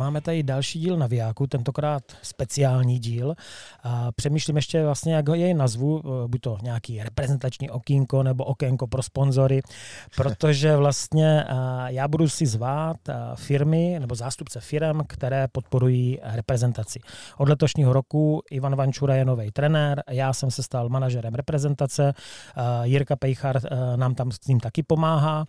máme tady další díl Navijáku, tentokrát speciální díl. A přemýšlím ještě vlastně, jak ho jej nazvu, eh, buď to nějaký reprezentační okýnko nebo okénko pro sponzory, protože vlastně eh, já budu si zvát eh, firmy nebo zástupce firm, které podporují reprezentaci. Od letošního roku Ivan Vančura je nový trenér, já jsem se stal manažerem reprezentace, Jirka Pejchar nám tam s tím taky pomáhá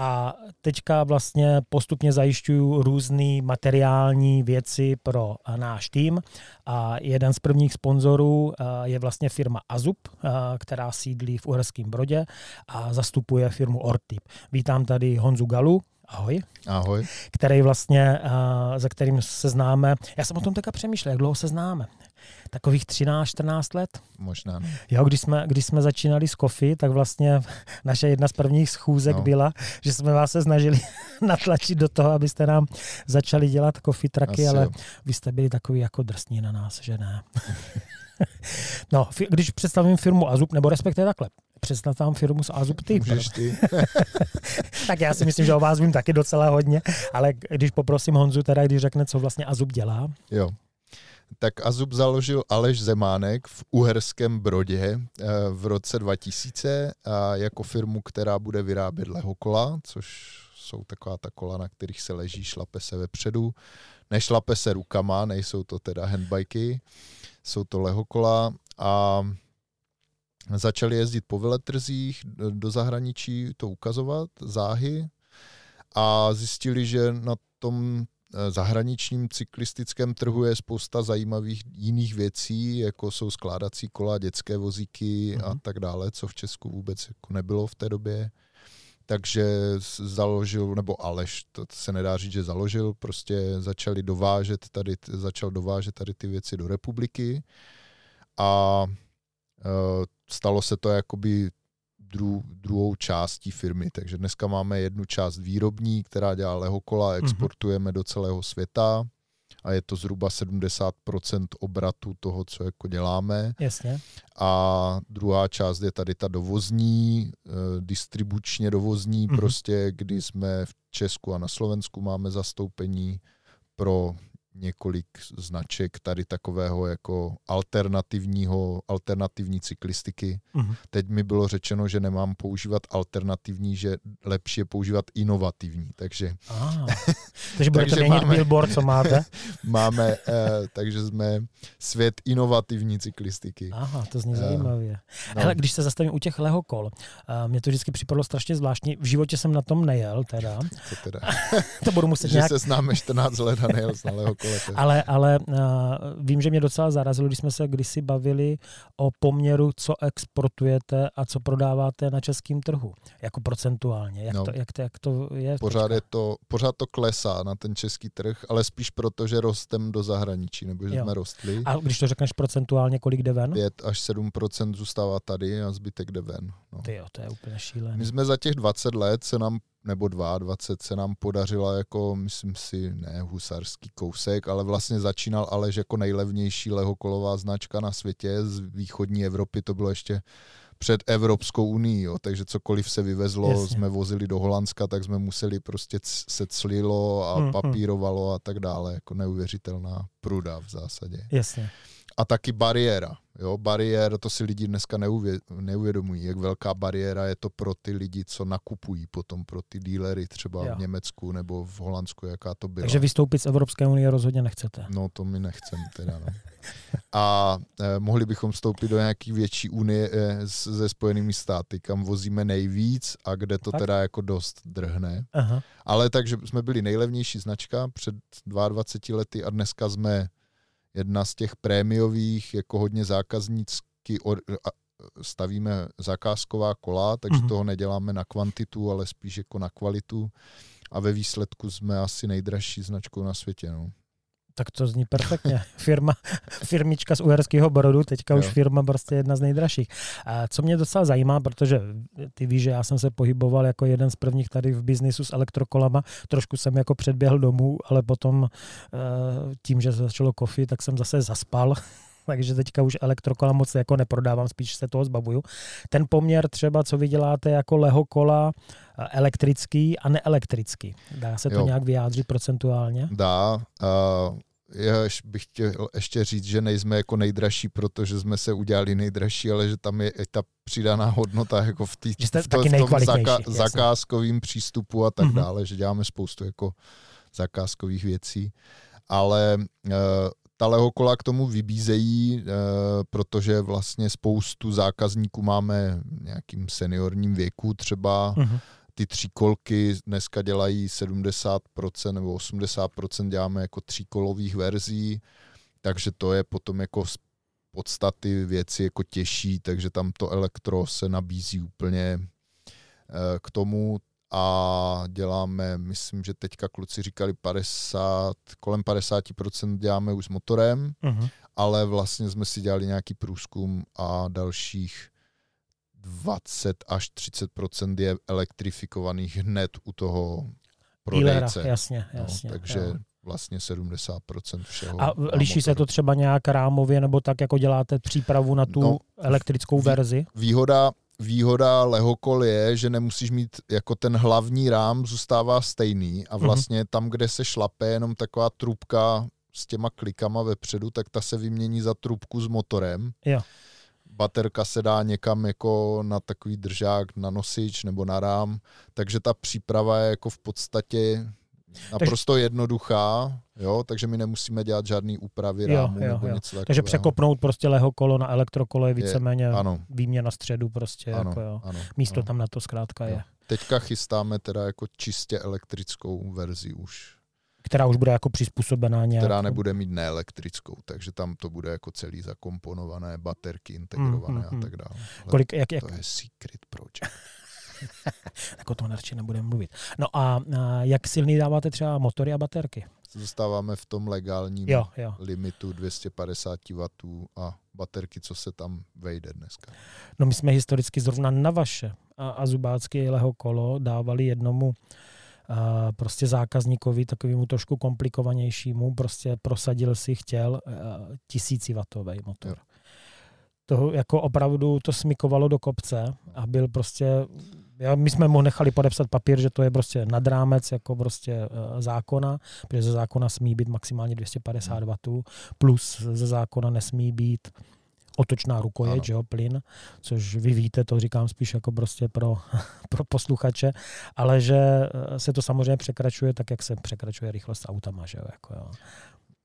a teďka vlastně postupně zajišťuju různé materiální věci pro náš tým. A jeden z prvních sponzorů eh, je vlastně firma Azub, eh, která sídlí v Uherském Brodě a zastupuje firmu Ortip. Vítám tady Honzu Galu, Ahoj. Ahoj. Který vlastně, za kterým se známe. Já jsem o tom teďka přemýšlel, jak dlouho se známe. Takových 13-14 let. Možná. Jo, když jsme, když jsme začínali s Kofi, tak vlastně naše jedna z prvních schůzek no. byla, že jsme vás se snažili natlačit do toho, abyste nám začali dělat Kofi traky, Asi ale jo. vy jste byli takový jako drsní na nás, že ne. no, když představím firmu Azub, nebo respektive takhle, představám firmu z Azub ty. Můžeš ty. tak já si myslím, že o vás vím taky docela hodně, ale když poprosím Honzu teda, když řekne, co vlastně Azub dělá. Jo. Tak Azub založil Aleš Zemánek v Uherském Brodě eh, v roce 2000 a jako firmu, která bude vyrábět lehokola, což jsou taková ta kola, na kterých se leží, šlape se vepředu. Nešlape se rukama, nejsou to teda handbiky, jsou to lehokola a začali jezdit po veletrzích do zahraničí to ukazovat, záhy a zjistili, že na tom zahraničním cyklistickém trhu je spousta zajímavých jiných věcí, jako jsou skládací kola, dětské vozíky uh-huh. a mhm. tak dále, co v Česku vůbec jako nebylo v té době. Takže založil, nebo Aleš, to se nedá říct, že založil, prostě začali dovážet tady, začal dovážet tady ty věci do republiky a uh, stalo se to jakoby dru, druhou částí firmy. Takže dneska máme jednu část výrobní, která dělá lehokola, mhm. exportujeme mm-hmm. do celého světa a je to zhruba 70% obratu toho, co jako děláme. Jasně. A druhá část je tady ta dovozní, eh, distribučně dovozní, mm-hmm. prostě, kdy jsme v Česku a na Slovensku máme zastoupení pro několik značek tady takového jako alternativního, alternativní cyklistiky. Uh-huh. Teď mi bylo řečeno, že nemám používat alternativní, že lepší je používat inovativní, takže... Ah, takže budete takže máme, billboard, co máte? máme, eh, takže jsme svět inovativní cyklistiky. Aha, to zní eh, zajímavě. No. Hele, když se zastavím u těch lehokol, eh, mě to vždycky připadlo strašně zvláštní. V životě jsem na tom nejel, teda. To teda. to budu muset že nějak... se známe 14 let a nejel na lehokol. Ale, ale uh, vím, že mě docela zarazilo, když jsme se kdysi bavili o poměru, co exportujete a co prodáváte na českém trhu, jako procentuálně. Jak, no. to, jak, to, jak to je? Pořád, je to, pořád to klesá na ten český trh, ale spíš proto, že rostem do zahraničí, nebo že jo. jsme rostli. A když to řekneš procentuálně, kolik jde ven? 5 až 7% zůstává tady a zbytek jde ven. No. Ty jo, to je úplně šílené. My jsme za těch 20 let se nám nebo 22 se nám podařila jako, myslím si, ne husarský kousek, ale vlastně začínal Aleš jako nejlevnější lehokolová značka na světě. Z východní Evropy to bylo ještě před Evropskou unii, jo. takže cokoliv se vyvezlo, Jasně. jsme vozili do Holandska, tak jsme museli prostě se clilo a hmm, papírovalo a tak dále, jako neuvěřitelná pruda v zásadě. Jasně. A taky bariéra. Jo, bariér, to si lidi dneska neuvě, neuvědomují, jak velká bariéra je to pro ty lidi, co nakupují potom pro ty dílery třeba jo. v Německu nebo v Holandsku, jaká to byla. Takže vystoupit z Evropské unie rozhodně nechcete. No to my nechceme teda. No. A eh, mohli bychom vstoupit do nějaký větší unie eh, se Spojenými státy, kam vozíme nejvíc a kde to tak? teda jako dost drhne. Aha. Ale takže jsme byli nejlevnější značka před 22 lety a dneska jsme jedna z těch prémiových, jako hodně zákaznícky stavíme zakázková kola, takže mm-hmm. toho neděláme na kvantitu, ale spíš jako na kvalitu. A ve výsledku jsme asi nejdražší značkou na světě. No. Tak to zní perfektně. Firma, firmička z Uherského Brodu, teďka jo. už firma prostě jedna z nejdražších. A co mě docela zajímá, protože ty víš, že já jsem se pohyboval jako jeden z prvních tady v biznisu s elektrokolama, trošku jsem jako předběhl domů, ale potom eh, tím, že začalo kofi, tak jsem zase zaspal takže teďka už elektrokola moc jako neprodávám, spíš se toho zbavuju. Ten poměr třeba, co vy děláte jako lehokola, eh, elektrický a neelektrický. Dá se to jo. nějak vyjádřit procentuálně? Dá. Uh, já bych chtěl ještě říct, že nejsme jako nejdražší, protože jsme se udělali nejdražší, ale že tam je ta přidaná hodnota jako v, tý, v, to, v tom zaka, zakázkovým přístupu a tak mm-hmm. dále, že děláme spoustu jako zakázkových věcí. Ale uh, ta lehokola k tomu vybízejí, uh, protože vlastně spoustu zákazníků máme v nějakým seniorním věku třeba, mm-hmm ty tříkolky dneska dělají 70% nebo 80% děláme jako tříkolových verzí, takže to je potom jako z podstaty věci jako těžší, takže tam to elektro se nabízí úplně eh, k tomu a děláme, myslím, že teďka kluci říkali 50, kolem 50% děláme už s motorem, uh-huh. ale vlastně jsme si dělali nějaký průzkum a dalších 20 až 30% je elektrifikovaných hned u toho prodejce. Dealera, jasně, jasně. No, takže jo. vlastně 70% všeho. A liší se to třeba nějak rámově, nebo tak, jako děláte přípravu na tu no, elektrickou verzi? Výhoda, výhoda lehokol je, že nemusíš mít, jako ten hlavní rám zůstává stejný a mhm. vlastně mm-hmm. tam, kde se šlape jenom taková trubka s těma klikama vepředu, tak ta se vymění za trubku s motorem. Jo baterka se dá někam jako na takový držák, na nosič nebo na rám, takže ta příprava je jako v podstatě naprosto takže, jednoduchá, jo, takže my nemusíme dělat žádný úpravy rámu jo, jo, nebo jo. něco takového. Takže překopnout prostě leho kolo na elektrokolo je víceméně je, ano. výměna středu prostě, ano, jako jo. Ano, místo ano. tam na to zkrátka jo. je. Teďka chystáme teda jako čistě elektrickou verzi už která už bude jako přizpůsobená nějak. Která nebude mít neelektrickou, takže tam to bude jako celý zakomponované, baterky integrované mm, mm, a mm. tak dále. Kolik, jak, jak... To je secret project. tak o tom radši nebudeme mluvit. No a, a jak silný dáváte třeba motory a baterky? Zůstáváme v tom legálním jo, jo. limitu 250 W a baterky, co se tam vejde dneska. No my jsme historicky zrovna na vaše a, a zubácky leho kolo dávali jednomu prostě zákazníkovi takovému trošku komplikovanějšímu prostě prosadil si, chtěl eh, tisícivatový motor. Jo. To jako opravdu to smikovalo do kopce a byl prostě, já, my jsme mu nechali podepsat papír, že to je prostě nad rámec jako prostě uh, zákona, protože ze zákona smí být maximálně 250 W, plus ze zákona nesmí být otočná rukojeť, že jo, plyn, což vy víte, to říkám spíš jako prostě pro, pro posluchače, ale že eh, se to samozřejmě překračuje tak, jak se překračuje rychlost autama, že jo, jako jo.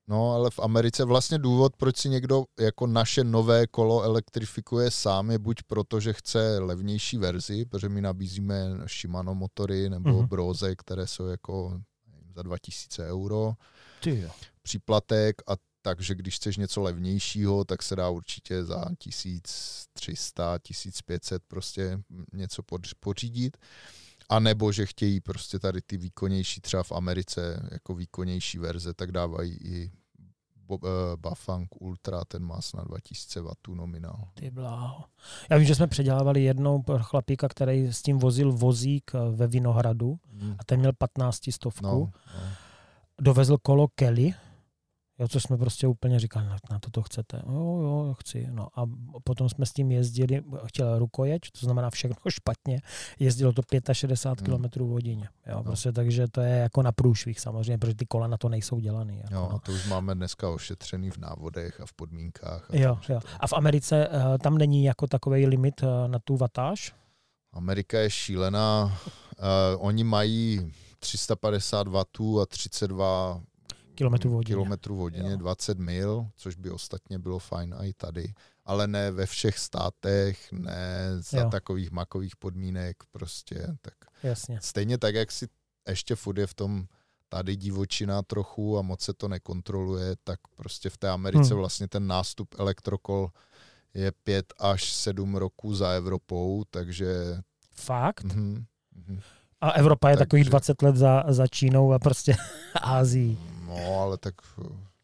No, ale v Americe vlastně důvod, proč si někdo jako naše nové kolo elektrifikuje sám, je buď proto, že chce levnější verzi, protože my nabízíme Shimano motory nebo mm-hmm. Broze, které jsou jako za 2000 euro. Ty Příplatek a takže když chceš něco levnějšího, tak se dá určitě za 1300, 1500 prostě něco pořídit. A nebo že chtějí prostě tady ty výkonnější, třeba v Americe jako výkonnější verze, tak dávají i uh, Bafang Ultra, ten má snad 2000 W nominál. Ty bláho. Já vím, že jsme předělávali jednou pro chlapíka, který s tím vozil vozík eh, ve Vinohradu hmm. a ten měl 15 stovku. No, no. Dovezl kolo Kelly, Jo, co jsme prostě úplně říkali, na, na to to chcete. Jo, jo, chci. No a potom jsme s tím jezdili, chtěl rukojeť, to znamená všechno špatně, jezdilo to 65 hmm. km v hodině. Jo, no. prostě takže to je jako na průšvih samozřejmě, protože ty kola na to nejsou dělaný. Jako, jo, no. to už máme dneska ošetřený v návodech a v podmínkách. A jo, jo. A v Americe uh, tam není jako takový limit uh, na tu vatáž? Amerika je šílená. Uh, oni mají 350 W a 32 kilometrů v hodině. Kilometrů v hodině, jo. 20 mil, což by ostatně bylo fajn i tady. Ale ne ve všech státech, ne za jo. takových makových podmínek, prostě. Tak Jasně. Stejně tak, jak si ještě furt je v tom tady divočina trochu a moc se to nekontroluje, tak prostě v té Americe hmm. vlastně ten nástup elektrokol je pět až sedm roků za Evropou, takže... Fakt? Mm-hmm, mm-hmm. A Evropa je takže... takových 20 let za, za Čínou a prostě Ázií. No, ale tak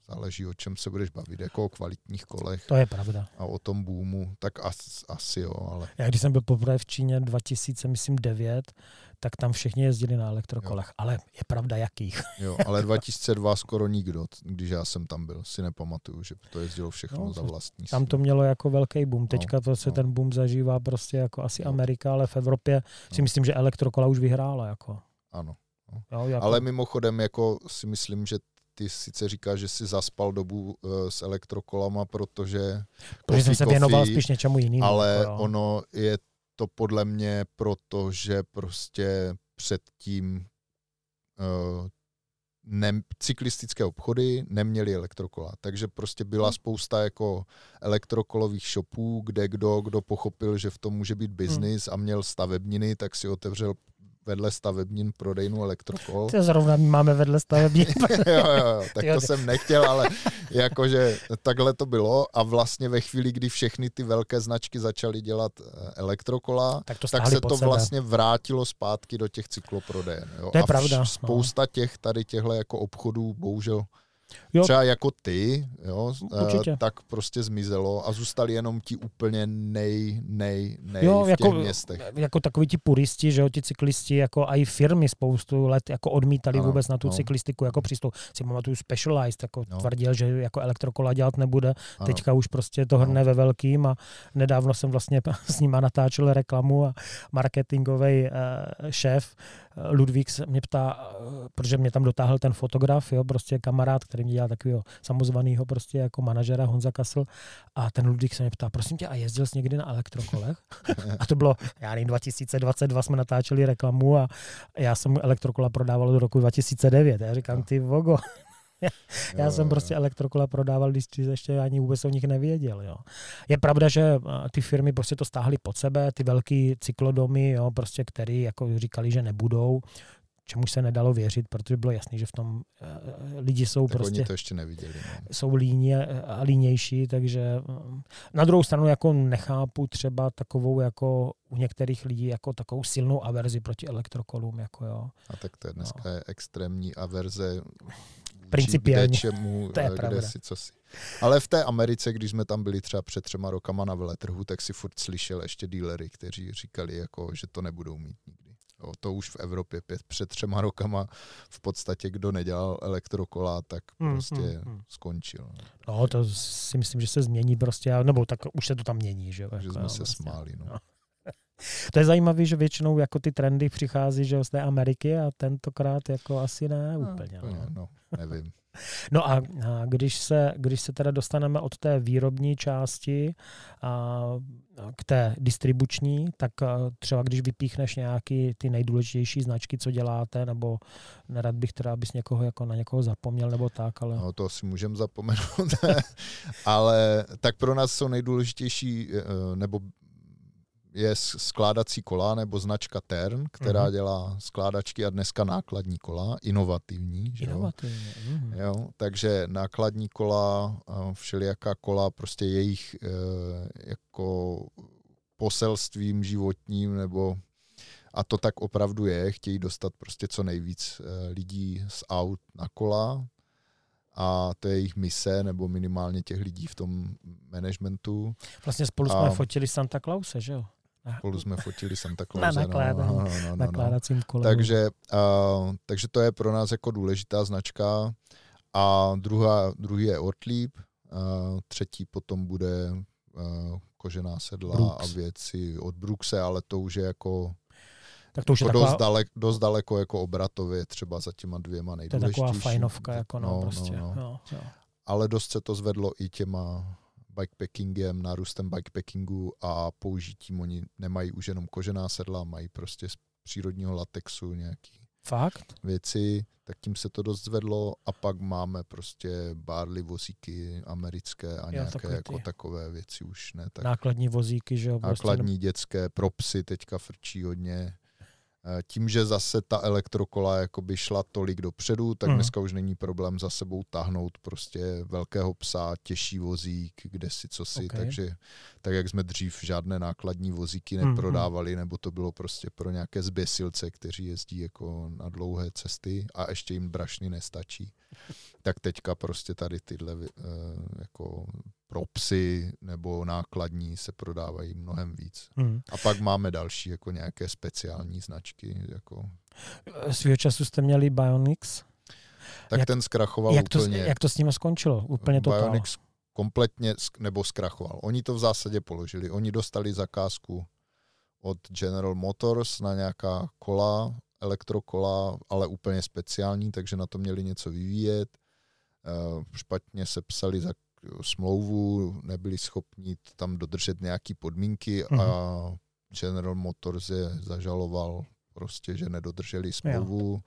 záleží, o čem se budeš bavit, jako o kvalitních kolech To je pravda. a o tom boomu, tak as, asi jo, ale Já když jsem byl poprvé v Číně 2009, tak tam všichni jezdili na elektrokolech. Ale je pravda jakých. jo, ale 2002 skoro nikdo, když já jsem tam byl, si nepamatuju, že to jezdilo všechno No, no, za vlastní Tam to mělo jako velký boom. Teďka to se no. ten boom zažívá prostě jako asi No. Amerika, ale v Evropě si No. myslím, že elektrokola už vyhrála. Jako. Ano. Jo, jako, Ale mimochodem, jako si myslím, že ty sice říkáš, že si zaspal dobu uh, s elektrokolama, protože protože jsem se věnoval spíš něčemu jinému. ale jako, ono je to podle mě proto, že prostě předtím uh, ne, cyklistické obchody neměly elektrokola, takže prostě byla Hmm. spousta jako elektrokolových shopů, kde kdo, kdo pochopil, že v tom může být Hmm. biznis a měl stavebniny, tak si otevřel vedle stavebnin prodejnu elektrokol. To zrovna my máme vedle stavební. jo, jo, jo, tak to jsem nechtěl, ale jakože takhle to bylo a vlastně ve chvíli, kdy všechny ty velké značky začaly dělat eh, elektrokola, tak to tak se to sebe. vlastně vrátilo zpátky do těch cykloprodejen. Jo? To je a pravda, no. Spousta těch tady těchto jako obchodů, bohužel Jo. třeba jako ty, jo, eh, Určitě. tak prostě zmizelo a zůstali jenom ti úplně nej, nej, nej Jo, v těch jako, městech. jako takový ti puristi, že jo, ti cyklisti, jako i firmy spoustu let jako odmítali Ano, vůbec na tu no. cyklistiku jako přístup. Si pamatuju Specialized, jako No. tvrdil, že jako elektrokola dělat nebude. Ano. Teďka už prostě to hrne No. ve velkým a nedávno jsem vlastně s nima natáčel reklamu a marketingový uh, šéf eh, Ludvík se mě ptá, eh, protože mě tam dotáhl ten fotograf, jo, prostě kamarád, který mě dělá takového samozvanýho prostě jako manažera Honza Kasl a ten Ludvík se mě ptá, prosím tě, a jezdil jsi někdy na elektrokolech? a to bylo, já nevím, 2022 jsme natáčeli reklamu a já jsem elektrokola prodával do roku 2009. Já říkám, ty vogo, já Jo, jsem jo, prostě elektrokola prodával, když ještě ani vůbec o nich nevěděl. Jo. Je pravda, že a, ty firmy prostě to stáhly pod sebe, ty velký cyklodomy, jo, prostě, který jako říkali, že nebudou, čemu se nedalo věřit, protože bylo jasný, že v tom uh, lidi jsou Tak prostě oni to ještě neviděli. No. jsou líně a línější, takže mm, na druhou stranu jako nechápu třeba takovou jako u některých lidí jako takovou silnou averzi proti elektrokolům, jako jo. A tak to je dneska je extrémní averze Principiálně. kde čemu, To je eh, kde pravda. si, co si. Ale v té Americe, když jsme tam byli třeba před třema rokama na veletrhu, tak si furt slyšel ještě dílery, kteří říkali, jako, že to nebudou mít nikdy. Jo, to už v Evropě pět, před třema rokama v podstatě, kdo nedělal elektrokola, tak Hmm, prostě hmm. skončil. No, to si myslím, že se změní prostě, nebo tak už se to tam mění, že jo. Takže jako, jsme jo, se prostě. smáli. No. No. To je zajímavé, že většinou jako ty trendy přichází že z té Ameriky a tentokrát jako asi ne úplně. Úplně, No. no, nevím. No a, když, se, když se teda dostaneme od té výrobní části a, k té distribuční, tak třeba když vypíchneš nějaký ty nejdůležitější značky, co děláte, nebo nerad bych teda, abys někoho jako na někoho zapomněl, nebo tak, ale... No, to si můžeme zapomenout. Ale tak pro nás jsou nejdůležitější, eh, nebo je skládací kola nebo značka Tern, která Mhm. dělá skládačky a dneska nákladní kola, inovativní. Že jo? Inovativní. Mhm. Jo, takže nákladní kola, všelijaká kola, prostě jejich eh, jako poselstvím životním nebo a to tak opravdu je, chtějí dostat prostě co nejvíc eh, lidí z aut na kola a to je jejich mise, nebo minimálně těch lidí v tom managementu. Vlastně spolu jsme A- fotili Santa Clause, že jo? Na, Spolu jsme fotili Santa Na Clause. nakládání, no, no, no, no, no. nakládacím kole. Takže, uh, takže to je pro nás jako důležitá značka. A druhá, druhý je Ortlieb, uh, třetí potom bude uh, kožená sedla Brooks. a věci od Brookse, ale to už je jako, tak to už je jako taková, dost, dalek, dost daleko jako obratově třeba za těma dvěma to je nejdůležitější. taková fajnovka, jako no, No, no, prostě. no. Jo, jo. Ale dost se to zvedlo i těma bikepackingem, nárůstem bikepackingu a použitím. Oni nemají už jenom kožená sedla, mají prostě z přírodního latexu nějaký Fakt? věci, tak tím se to dost zvedlo a pak máme prostě barley vozíky americké a nějaké takový jako takové věci už ne. Tak Nákladní vozíky, že jo? Prostě, nákladní dětské propsy teďka frčí hodně. Eh, tím, že zase ta elektrokola jakoby šla tolik dopředu, tak hmm. dneska už není problém za sebou tahnout prostě velkého psa, těžší vozík, kde si co si, okay. takže tak jak jsme dřív žádné nákladní vozíky hmm, hmm. neprodávali, nebo to bylo prostě pro nějaké zběsilce, kteří jezdí jako na dlouhé cesty a ještě jim brašny nestačí, tak teďka prostě tady tyhle uh, jako pro psy nebo nákladní se prodávají mnohem víc. Hmm. A pak máme další jako nějaké speciální značky. Jako... Svýho času jste měli Bionix? Tak jak, ten zkrachoval jak to, úplně. Jak to s ním skončilo? Úplně to Bionix kompletně nebo zkrachoval. Oni to v zásadě položili. Oni dostali zakázku od General Motors na nějaká kola, elektrokola, ale úplně speciální, takže na to měli něco vyvíjet. Eh, špatně se psali za smlouvu, nebyli schopni tam dodržet nějaké podmínky mm-hmm. a mhm. General Motors je zažaloval prostě, že nedodrželi smlouvu jo.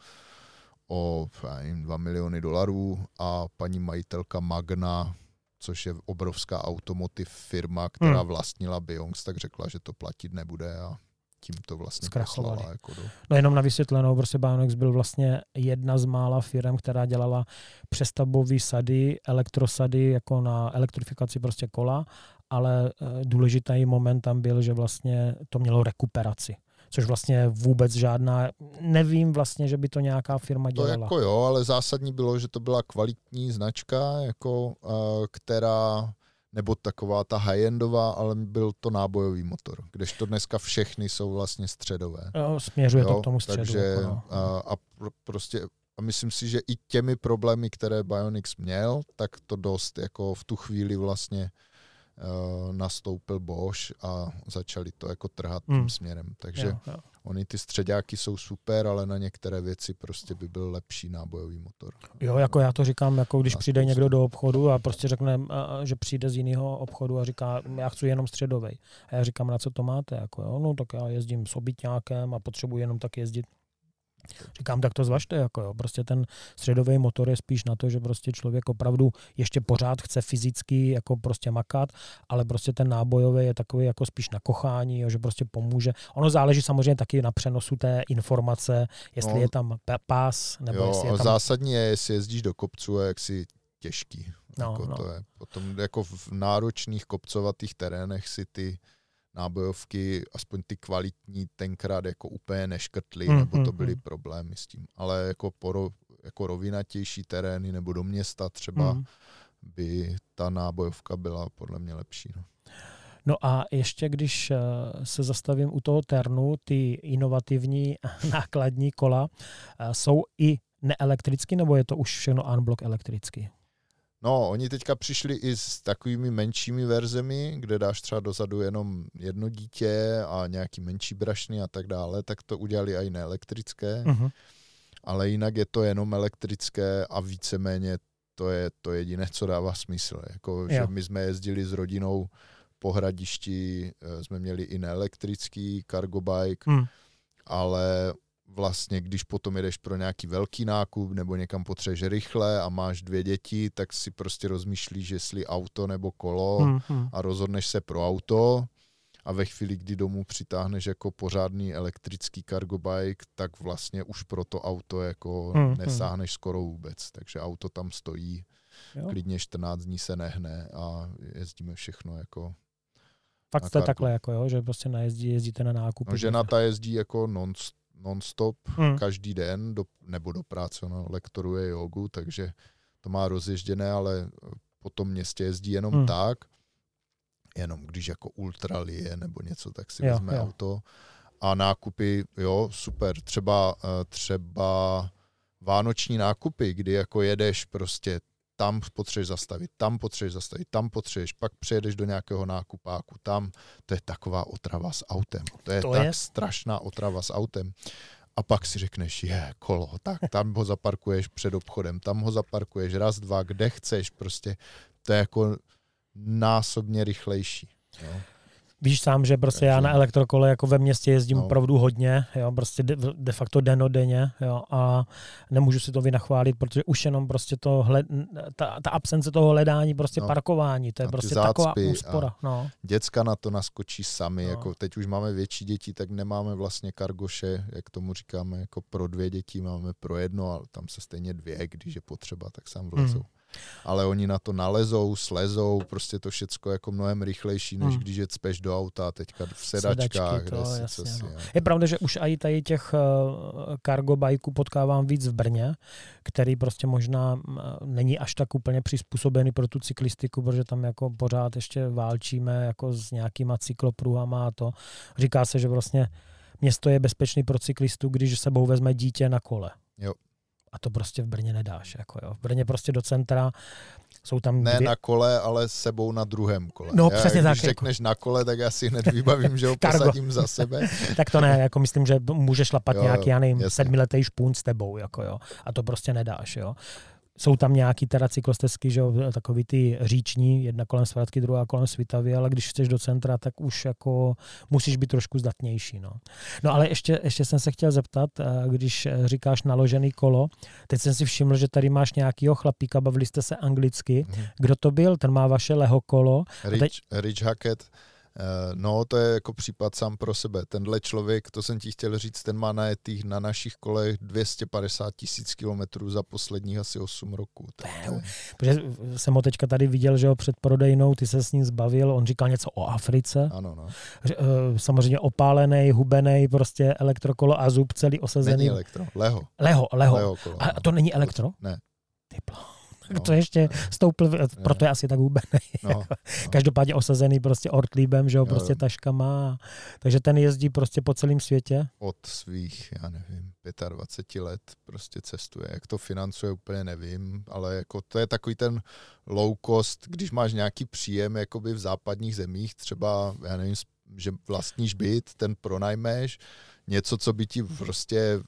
o nevím, 2 miliony dolarů a paní majitelka Magna, což je obrovská automotiv firma, která mm. vlastnila Bionx, tak řekla, že to platit nebude a tím to vlastně zkrachovali. Jako do... No jenom na vysvětlenou, prostě Bionex byl vlastně jedna z mála firm, která dělala přestavbové sady, elektrosady jako na elektrifikaci prostě kola, ale eh, důležitý moment tam byl, že vlastně to mělo rekuperaci což vlastně vůbec žádná, nevím vlastně, že by to nějaká firma dělala. To jako jo, ale zásadní bylo, že to byla kvalitní značka, jako, uh, která nebo taková ta high-endová, ale byl to nábojový motor, kdežto dneska všechny jsou vlastně středové. Jo, směřuje jo, to k tomu středu. Takže jako no. a, a prostě a myslím si, že i těmi problémy, které Bionix měl, tak to dost jako v tu chvíli vlastně uh, nastoupil Bosch a začali to jako trhat hmm. tím směrem. Takže jo, jo. Oni ty středáky jsou super, ale na některé věci prostě by byl lepší nábojový motor. Jo, jako já to říkám, jako když přijde někdo do obchodu a prostě řekne, že přijde z jiného obchodu a říká, já chci jenom středovej. A já říkám, na co to máte? Jako, jo, no tak já jezdím s obytňákem a potřebuji jenom tak jezdit Říkám, tak to zvažte, jako jo. Prostě ten středový motor je spíš na to, že prostě člověk opravdu ještě pořád chce fyzicky jako prostě makat, ale prostě ten nábojový je takový jako spíš na kochání, jo, že prostě pomůže. Ono záleží samozřejmě taky na přenosu té informace, jestli no, je tam pás, nebo jo, jestli je tam... zásadně je, jestli jezdíš do kopců a jak si těžký. No, jako no. To je. Potom jako v náročných kopcovatých terénech si ty nábojovky, aspoň ty kvalitní, tenkrát jako úplně neškrtly, mm, nebo to hmm, byly mm. problémy s tím. Ale jako, poro, jako rovinatější terény nebo do města třeba mm. by ta nábojovka byla podle mě lepší. No. No a ještě když eh, se zastavím u toho Ternu, ty inovativní nákladní kola eh, jsou i neelektricky, nebo je to už všechno unblock elektricky? No, oni teďka přišli i s takovými menšími verzemi, kde dáš třeba dozadu jenom jedno dítě a nějaký menší brašny a tak dále, tak to udělali i neelektrické, uh-huh. ale jinak je to jenom elektrické a víceméně to je to jediné, co dává smysl. Jako, že my jsme jezdili s rodinou po hradišti, eh, jsme měli i neelektrický cargo bike, uh-huh. ale vlastně, když potom jedeš pro nějaký velký nákup nebo někam potřebuješ rychle a máš dvě děti, tak si prostě rozmýšlíš, jestli auto nebo kolo hmm, hmm. a rozhodneš se pro auto a ve chvíli, kdy domů přitáhneš jako pořádný elektrický cargo bike, tak vlastně už pro to auto jako hmm, nesáhneš hmm. skoro vůbec. Takže auto tam stojí, jo. klidně 14 dní se nehne a jezdíme všechno jako Fakt jste takhle, jako jo, že prostě najezdí, jezdíte na nákup. No, žena ta jezdí jako non non-stop hmm. každý den, do, nebo do práce, ona lektoruje jogu, takže to má rozježděné, ale po tom městě jezdí jenom hmm. tak, jenom když jako ultralie nebo něco, tak si jo, vezme jo. auto. A nákupy, jo, super, třeba, eh, třeba vánoční nákupy, kdy jako jedeš prostě tam potřebuješ zastavit, tam potřebuješ zastavit, tam potřebuješ, pak přijedeš do nějakého nákupáku, tam, to je taková otrava s autem. To je to tak je? strašná otrava s autem. A pak si řekneš, je, kolo, tak tam ho zaparkuješ před obchodem, tam ho zaparkuješ raz, dva, kde chceš, prostě to je jako násobně rychlejší. Jo. Víš sám, že prostě já na elektrokole jako ve městě jezdím no. opravdu hodně, jo, prostě de, de facto denodenně, jo, a nemůžu si to vynachválit, protože už jenom prostě to hled, ta, ta absence toho hledání, prostě no. parkování, to je prostě taková úspora. No. Děcka na to naskočí sami, no. jako teď už máme větší děti, tak nemáme vlastně kargoše, jak tomu říkáme, jako pro dvě děti, máme pro jedno, ale tam se stejně dvě, když je potřeba, tak sám vlezou. Hmm ale oni na to nalezou, slezou, prostě to všecko jako mnohem rychlejší, než hmm. když je cpeš do auta teďka v sedačkách. Sedačky, to, jasně, si, no. Je pravda, že už i tady těch uh, cargo bajků potkávám víc v Brně, který prostě možná uh, není až tak úplně přizpůsobený pro tu cyklistiku, protože tam jako pořád ještě válčíme jako s nějakýma cyklopruhama a to. Říká se, že vlastně město je bezpečný pro cyklistu, když sebou vezme dítě na kole. Jo. A to prostě v Brně nedáš. Jako jo. V Brně prostě do centra jsou tam Ne dvě... na kole, ale sebou na druhém kole. No já, přesně tak. Když řekneš jako... na kole, tak já si hned vybavím, že ho posadím za sebe. tak to ne, jako myslím, že můžeš lapat jo, nějaký, já nevím, sedmiletý špůn s tebou, jako jo. A to prostě nedáš, jo. Jsou tam nějaký teda cyklostezky, že takový ty říční, jedna kolem Svratky, druhá kolem Svitavy, ale když chceš do centra, tak už jako musíš být trošku zdatnější. No, no ale ještě, ještě jsem se chtěl zeptat, eh, když říkáš naložený kolo, teď jsem si všiml, že tady máš nějakýho chlapíka, bavili jste se anglicky. Mhm. Kdo to byl? Ten má vaše leho kolo. Rich, teď... Rich Hackett no, to je jako případ sám pro sebe. Tenhle člověk, to jsem ti chtěl říct, ten má najetých na našich kolech 250 tisíc kilometrů za posledních asi 8 roků. Protože jsem ho teďka tady viděl, že ho před prodejnou, ty se s ním zbavil, on říkal něco o Africe. Ano, no. Eh, samozřejmě opálený, hubený, prostě elektrokolo a zub celý osazený. Není elektro, leho. Leho, leho. leho kolo, a to není elektro? Ne. Typlo no, to ještě stoupl, proto je asi tak hubený. No, no. Každopádně osazený prostě ortlíbem, že jo, prostě taškama. Takže ten jezdí prostě po celém světě. Od svých, já nevím, 25 let prostě cestuje. Jak to financuje, úplně nevím, ale jako to je takový ten low cost, když máš nějaký příjem jakoby v západních zemích, třeba, já nevím, že vlastníš byt, ten pronajmeš, něco, co by ti prostě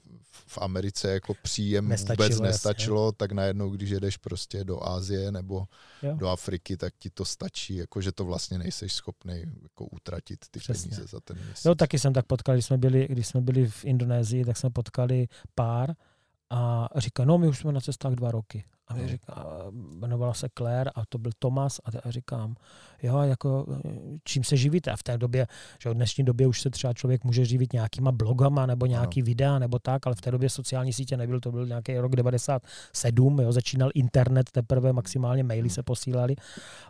v Americe jako příjem nestačilo, vůbec nestačilo, jasně. tak najednou, když jedeš prostě do Ázie nebo jo. do Afriky, tak ti to stačí, jako že to vlastně nejseš schopný jako utratit ty Přesně. peníze za ten měsíc. Jo, taky jsem tak potkal, když jsme byli, když jsme byli v Indonésii, tak jsme potkali pár a říká, no my už jsme na cestách dva roky. A mi říká, jmenovala se Claire a to byl Tomas a, a říkám, jo, jako čím se živíte? A v té době, že v dnešní době už se třeba člověk může živit nějakýma blogama nebo nějaký ano. videa nebo tak, ale v té době sociální sítě nebyl, to byl nějaký rok 97, jo, začínal internet, teprve maximálně maily se posílali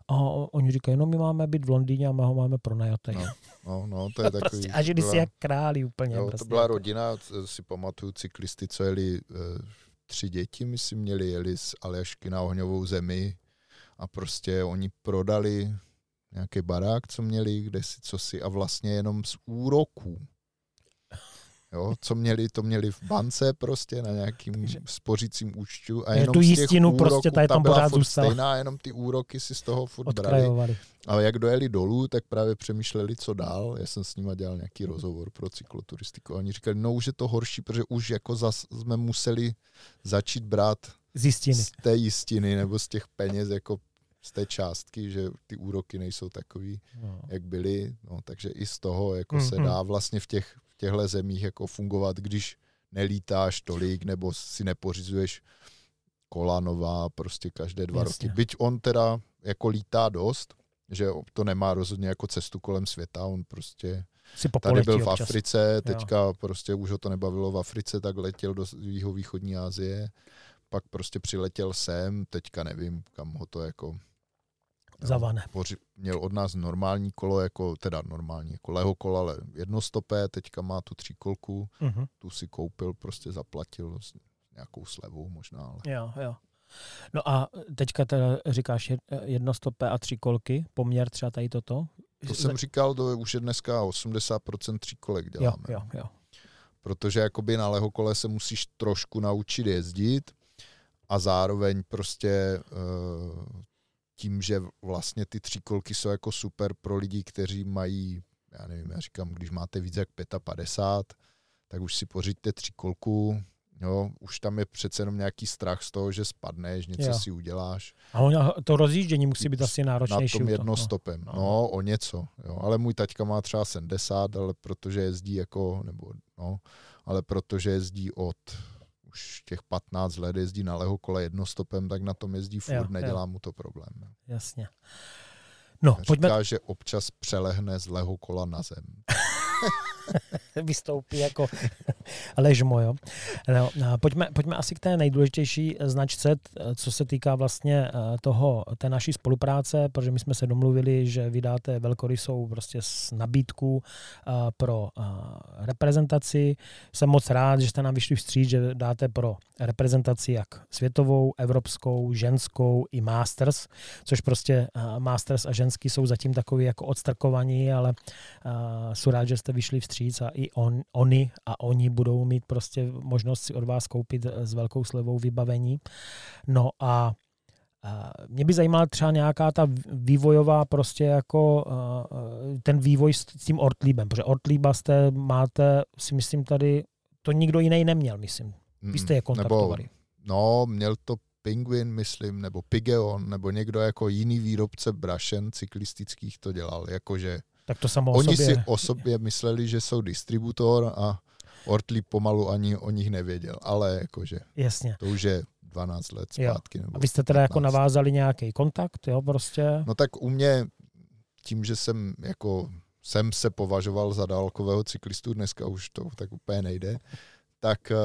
a oni říkají, no my máme být v Londýně a my ho máme pronajatý. No, no, no, to je takový. Prostě, a žili si jak králi úplně. Jo, prostě. To byla rodina, si pamatuju, cyklisty, co jeli eh, tři děti, myslím, měli, jeli z Aljašky na ohňovou zemi a prostě oni prodali nějaký barák, co měli, kde si, co si a vlastně jenom z úroků. Jo, co měli, to měli v bance prostě na nějakým spořícím účtu a jenom tu jistinu z těch prostě tady tam pořád zůstala. stejná, jenom ty úroky si z toho furt brali. Ale jak dojeli dolů, tak právě přemýšleli, co dál. Já jsem s nima dělal nějaký rozhovor pro cykloturistiku a oni říkali, no už je to horší, protože už jako zas jsme museli začít brát z, jistiny. z té jistiny nebo z těch peněz jako z té částky, že ty úroky nejsou takový, no. jak byly, no, takže i z toho jako mm-hmm. se mhm. dá vlastně v těch těchto zemích jako fungovat, když nelítáš tolik nebo si nepořizuješ kola nová prostě každé dva Jasně. roky. Byť on teda jako lítá dost, že to nemá rozhodně jako cestu kolem světa, on prostě si tady byl v Africe, teďka jo. prostě už ho to nebavilo v Africe, tak letěl do východní Asie, pak prostě přiletěl sem, teďka nevím, kam ho to jako Zavane. Poři, měl od nás normální kolo, jako, teda normální, jako leho kolo, ale jednostopé, teďka má tu tříkolku, uh-huh. tu si koupil, prostě zaplatil s nějakou slevou možná. Ale... Jo, jo. No a teďka teda říkáš jednostopé a tříkolky, poměr třeba tady toto? To jsem říkal, to už je dneska 80% tříkolek děláme. Jo, jo, jo. Protože jakoby na lehokole se musíš trošku naučit jezdit a zároveň prostě uh, tím, že vlastně ty tříkolky jsou jako super pro lidi, kteří mají, já nevím, já říkám, když máte víc jak 55, tak už si pořiďte tříkolku, Jo, už tam je přece jenom nějaký strach z toho, že spadneš, něco Jo. si uděláš. A on, to rozjíždění musí být asi Na náročnější. tom u toho, jednostopem. No. No, no o něco. Jo. Ale můj taťka má třeba 70, ale protože jezdí jako, nebo no, ale protože jezdí od už těch 15 let, jezdí na lehokole jednostopem, tak na tom jezdí furt, Jo, jo. nedělá mu to problém. Jo. Jasně. No, Říká, pojďme, že občas přelehne z lehokola na zem. vystoupí jako ležmo, jo. No, pojďme, pojďme asi k té nejdůležitější značce, co se týká vlastně eh, toho, té naší spolupráce, protože my jsme se domluvili, že vydáte velkorysou prostě s nabídku eh, pro eh, reprezentaci. Jsem moc rád, že jste nám vyšli vstříc, že dáte pro reprezentaci jak světovou, evropskou, ženskou i masters, což prostě masters a ženský jsou zatím takový jako odstrkovaní, ale jsou rád, že jste vyšli vstříc a i on, oni a oni budou mít prostě možnost si od vás koupit eh, s velkou slevou vybavení. No a mě by zajímala třeba nějaká ta vývojová prostě jako uh, ten vývoj s s tím Ortlíbem, protože Ortlíba jste máte, si myslím tady, to nikdo jiný neměl, myslím. Vy jste je kontaktovali. Nebo, no, měl to Penguin, myslím, nebo Pigeon, nebo někdo jako jiný výrobce brašen cyklistických to dělal. Jakože Tak to samo o oni sobě. si o sobě mysleli, že jsou distributor a Ortlí pomalu ani o nich nevěděl. Ale jakože Jasně. to už je 12 let Jo. zpátky. Nebo A vy jste teda jako 15. navázali nějaký kontakt, jo, prostě. No tak u mě, tím, že jsem jako jsem se považoval za dálkového cyklistu, dneska už to tak úplně nejde, tak eh,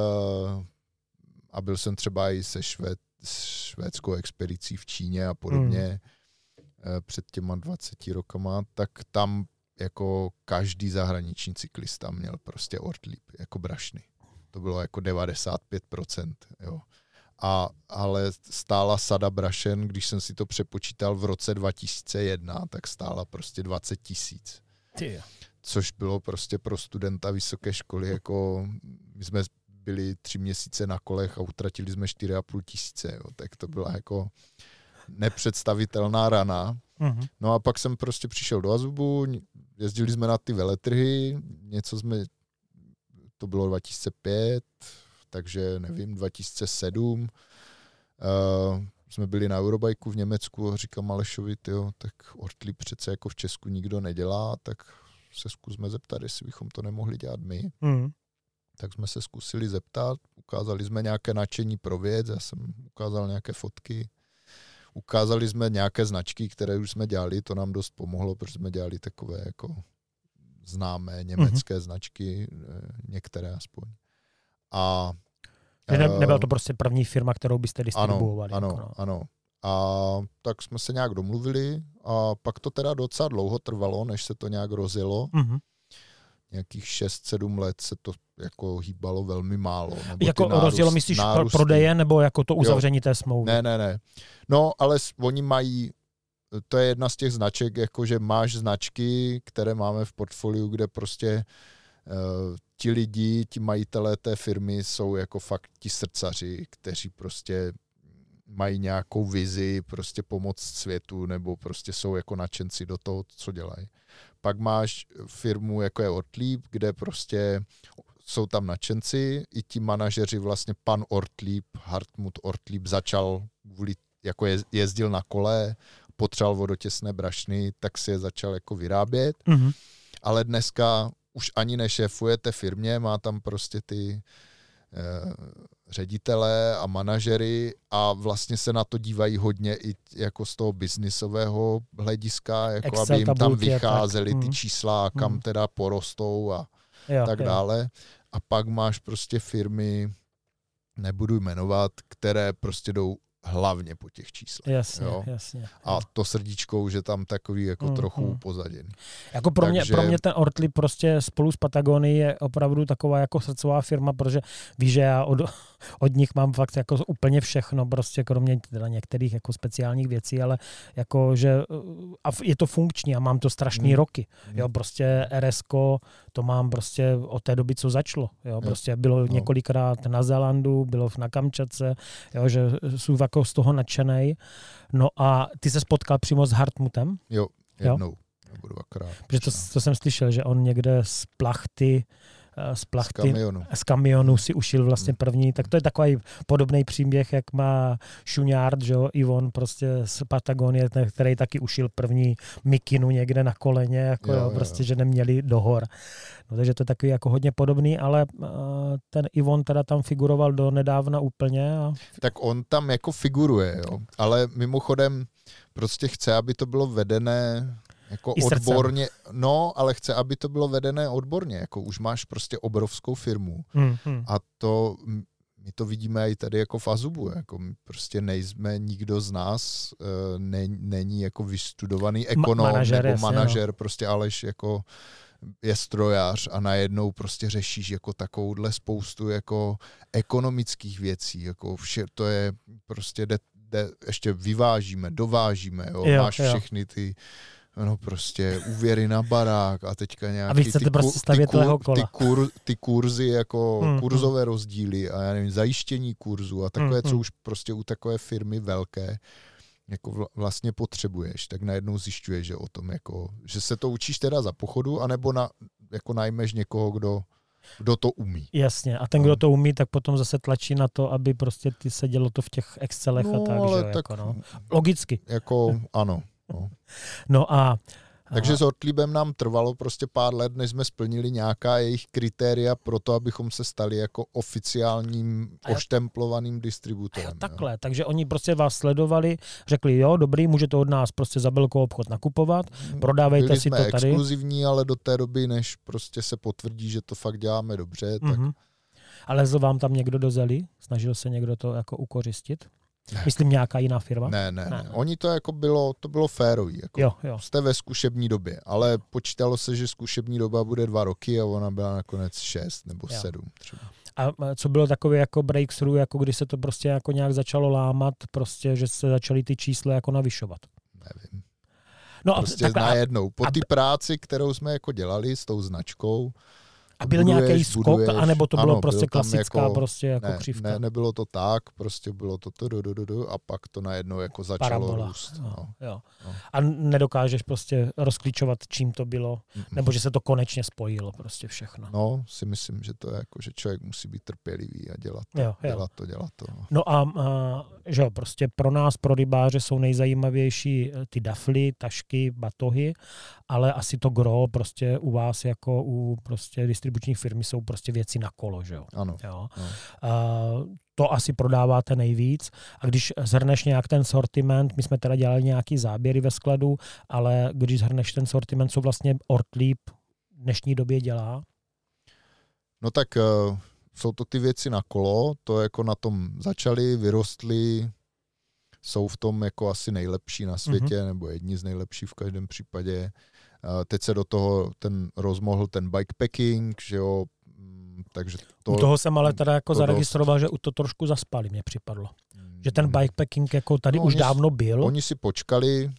a byl jsem třeba i se švéd, švédskou expedicí v Číně a podobně eh, před těma 20 rokama, tak tam jako každý zahraniční cyklista měl prostě Ortlieb jako brašny. To bylo jako 95%, jo. A, ale stála sada brašen, když jsem si to přepočítal v roce 2001, tak stála prostě 20 tisíc což bylo prostě pro studenta vysoké školy, jako my jsme byli tři měsíce na kolech a utratili jsme 4,5 tisíce, jo, tak to byla jako nepředstavitelná rana. Mhm. No a pak jsem prostě přišel do Azubu, jezdili jsme na ty veletrhy, něco jsme, to bylo 2005, takže nevím, 2007, uh, jsme byli na Eurobajku v Německu a říkám Alešovi, tyjo, tak Ortli přece jako v Česku nikdo nedělá, tak se zkusme zeptat, jestli bychom to nemohli dělat my. Mhm. Tak jsme se zkusili zeptat, ukázali jsme nějaké nadšení pro věc, já jsem ukázal nějaké fotky, ukázali jsme nějaké značky, které už jsme dělali, to nám dost pomohlo, protože jsme dělali takové jako známé německé mm-hmm. značky, eh, některé aspoň. A ne, eh, nebyla to prostě první firma, kterou byste distribuovali. ano, jako no. ano. A tak jsme se nějak domluvili a pak to teda docela dlouho trvalo, než se to nějak rozjelo. Mhm. Nějakých 6-7 let se to jako hýbalo velmi málo. Nebo Jako nárůst- rozdělo myslíš nárůsty. prodeje nebo jako to uzavření té smlouvy? Ne, ne, ne. No, ale oni mají, to je jedna z těch značek, jako že máš značky, které máme v portfoliu, kde prostě uh, ti lidi, ti majitelé té firmy jsou jako fakt ti srdcaři, kteří prostě mají nějakou vizi, prostě pomoct světu, nebo prostě jsou jako nadšenci do toho, co dělají. Pak máš firmu, jako je Ortlieb, kde prostě jsou tam nadšenci, i ti manažeři, vlastně pan Ortlieb, Hartmut Ortlieb začal kvůli, jako je, jezdil na kole, potřeboval vodotěsné brašny, tak si je začal jako vyrábět, Mhm. ale dneska už ani nešéfuje té firmě, má tam prostě ty eh, ředitele a manažery a vlastně se na to dívají hodně i jako z toho biznisového hlediska, jako Excel aby jim tam vycházely ty Mm. čísla a kam teda porostou a Jo, tak jo. dále. A pak máš prostě firmy, nebudu jmenovat, které prostě jdou hlavně po těch číslech. Jasně, Jo. jasně. A to srdíčko už je tam takový jako Mm, trochu mm. upozaděný. Jako pro, mě, Takže- pro mě ten Ortli prostě spolu s Patagonií je opravdu taková jako srdcová firma, protože víš, že já od, od nich mám fakt jako úplně všechno, prostě kromě teda některých jako speciálních věcí, ale jako, že uh, a je to funkční a mám to strašný Hmm. roky. Jo, prostě RSko, to mám prostě od té doby, co začalo. Jo, prostě bylo No. několikrát na Zélandu, bylo na Kamčatce, jo, že jsou jako z toho nadšenej. No a ty se spotkal přímo s Hartmutem? Jo, jednou. Nebo dvakrát. Protože to, to jsem slyšel, že on někde z plachty z plachty, Z kamionu. z kamionu si ušil vlastně první, tak to je takový podobný příběh, jak má Šuňárd, že jo, Ivon prostě z Patagonie, ten, který taky ušil první mikinu někde na koleně, jako Jo, jo, prostě, jo. že neměli dohor. No, takže to je takový jako hodně podobný, ale uh, ten Ivon teda tam figuroval do nedávna úplně a Tak on tam jako figuruje, jo. Ale mimochodem prostě chce, aby to bylo vedené jako I srdcem. odborně. No, ale chce, aby to bylo vedené odborně. Jako už máš prostě obrovskou firmu. hmm, hmm. A to, my to vidíme i tady jako v Azubu. Jako my prostě nejsme, nikdo z nás uh, ne, není jako vystudovaný ekonom manažer, nebo jasně, no. manažer, prostě Aleš jako je strojař a najednou prostě řešíš jako takovouhle spoustu jako ekonomických věcí, jako vše, to je prostě jde, jde, ještě vyvážíme, dovážíme, jo, Jo, máš jo. všechny ty no prostě úvěry na barák a teďka nějaký A vy chcete ty, prostě ty, kur, lehokola. ty, kur, ty kurzy jako Hmm, kurzové rozdíly a já nevím, zajištění kurzu a takové, Hmm, co hmm. už prostě u takové firmy velké jako vla- vlastně potřebuješ, tak najednou zjišťuješ, že o tom jako, že se to učíš teda za pochodu, anebo na, jako najmeš někoho, kdo, kdo to umí. Jasně. A ten, No. kdo to umí, tak potom zase tlačí na to, aby prostě ty se dělo to v těch Excelech a tak, ale že tak jako no. Logicky. jako ano. No. No a Takže s Ortlíbem nám trvalo prostě pár let, než jsme splnili nějaká jejich kritéria pro to, abychom se stali jako oficiálním oštemplovaným distributorem. jo, jo. takhle, takže oni prostě vás sledovali, řekli, jo, dobrý, můžete od nás prostě za velkou obchod nakupovat, prodávejte Byli si to tady. exkluzivní, ale do té doby, než prostě se potvrdí, že to fakt děláme dobře, tak Mhm. A lezl vám tam někdo do? Snažil se někdo to jako ukořistit? Myslím nějaká jiná firma? ne, ne, Ne, ne. ne. Oni to jako bylo, to bylo férový. Jako Jo, jo. Jste ve zkušební době, ale počítalo se, že zkušební doba bude dva roky a ona byla nakonec šest nebo Jo. sedm třeba. A co bylo takové jako breakthrough, jako když se to prostě jako nějak začalo lámat, prostě, že se začaly ty čísla jako navyšovat? Nevím. No a, Prostě a, najednou. Po té práci, kterou jsme jako dělali s tou značkou, a byl buduješ, nějaký skok, buduješ. anebo to bylo Ano, prostě byl tam klasická jako- prostě jako ne, křivka? ne, nebylo to tak, prostě bylo to to, do, do, do, do, a pak to najednou jako začalo Parabola. růst. Jo, No. jo. no. A nedokážeš prostě rozklíčovat, čím to bylo, Mm, nebo že se to konečně spojilo prostě všechno. No, si myslím, že to je jako, že člověk musí být trpělivý a dělat to, Jo, jo. dělat to, dělat to. No. No a, a že jo, prostě pro nás, pro rybáře jsou nejzajímavější eh, ty dafly, tašky, batohy, ale asi to gro prostě u vás jako u prostě distribuční firmy jsou prostě věci na kolo, že jo. Ano. jo. No. A to asi prodáváte nejvíc. A když zhrneš nějak ten sortiment, my jsme teda dělali nějaký záběry ve skladu, ale když zhrneš ten sortiment, co vlastně Ortlieb v dnešní době dělá, no tak uh, jsou to ty věci na kolo, to jako na tom začali, vyrostly, jsou v tom jako asi nejlepší na světě, mm-hmm. nebo jedni z nejlepších v každém případě. Teď se do toho ten rozmohl ten bikepacking, že jo, mm, takže to... u toho jsem ale teda jako to zaregistroval, že u to trošku zaspali, mně připadlo. Že ten bikepacking jako tady No, už oni- dávno byl, Oni si počkali,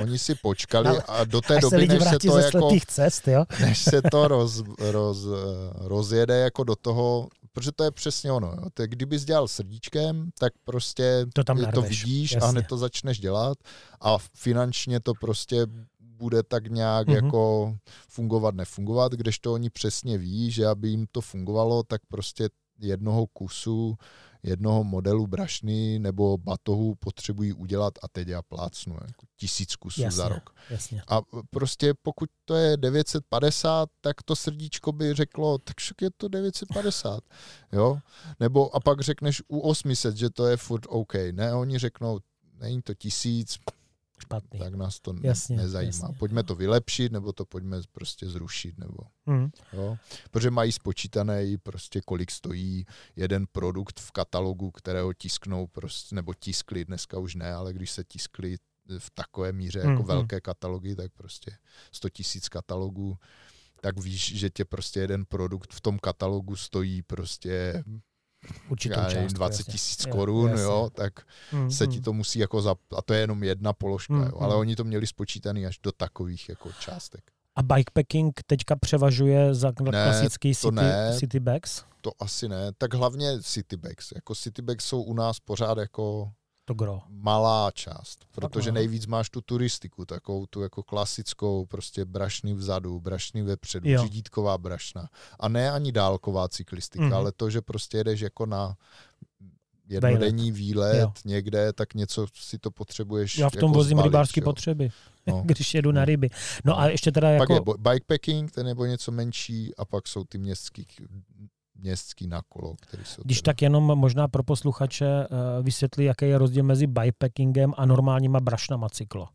oni si počkali Ale a do té se doby, lidi než se to jako, cest, jo? než se to roz, roz, rozjede jako do toho, protože to je přesně ono. Jo. To je, kdybys dělal srdíčkem, tak prostě To tam to narveš, vidíš jasně. a hned to začneš dělat a finančně to prostě bude tak nějak Mhm. mm-hmm. jako fungovat, nefungovat, kdežto oni přesně ví, že aby jim to fungovalo, tak prostě jednoho kusu, jednoho modelu brašny nebo batohu potřebují udělat a teď já plácnu jako tisíc kusů Jasně. za rok. Jasně. A prostě pokud to je 950, tak to srdíčko by řeklo, tak však je to 950, jo? Nebo a pak řekneš u 800, že to je furt OK. Ne, oni řeknou, není to tisíc, Špatný. tak nás to Jasně, nezajímá. jasně. Pojďme to vylepšit, nebo to pojďme prostě zrušit, nebo Hmm. jo? Protože mají spočítané i prostě kolik stojí jeden produkt v katalogu, kterého tisknou prostě, nebo tiskli, dneska už ne, ale když se tiskli v takové míře jako Mhm. velké katalogy, tak prostě 100 tisíc katalogů, tak víš, že tě prostě jeden produkt v tom katalogu stojí prostě Určitou já částku, 20 jasně. tisíc korun, jo, tak Hmm, se ti hmm. to musí jako za, a to je jenom jedna položka, Mm, jo, ale mm. oni to měli spočítaný až do takových jako částek. A bikepacking teďka převažuje za Ne, klasický city, ne. city bags? To asi ne, tak hlavně Citybags, jako Citybags jsou u nás pořád jako To gro. Malá část, protože no. nejvíc máš tu turistiku, takovou tu jako klasickou, prostě brašny vzadu, brašny vepředu, Jo. řídítková brašna. A ne ani dálková cyklistika, Mhm. ale to, že prostě jedeš jako na jednodenní výlet Jo. někde, tak něco si to potřebuješ Já v tom jako vozím zbalit, rybářské potřeby, No. když jedu na No. ryby. No a ještě teda Pak jako... je bo- bikepacking, ten nebo něco menší, a pak jsou ty městský, městský na kolo, který jsou Když teda- tak jenom možná pro posluchače eh, vysvětlí, jaký je rozdíl mezi bikepackingem a normálníma brašnama cyklo.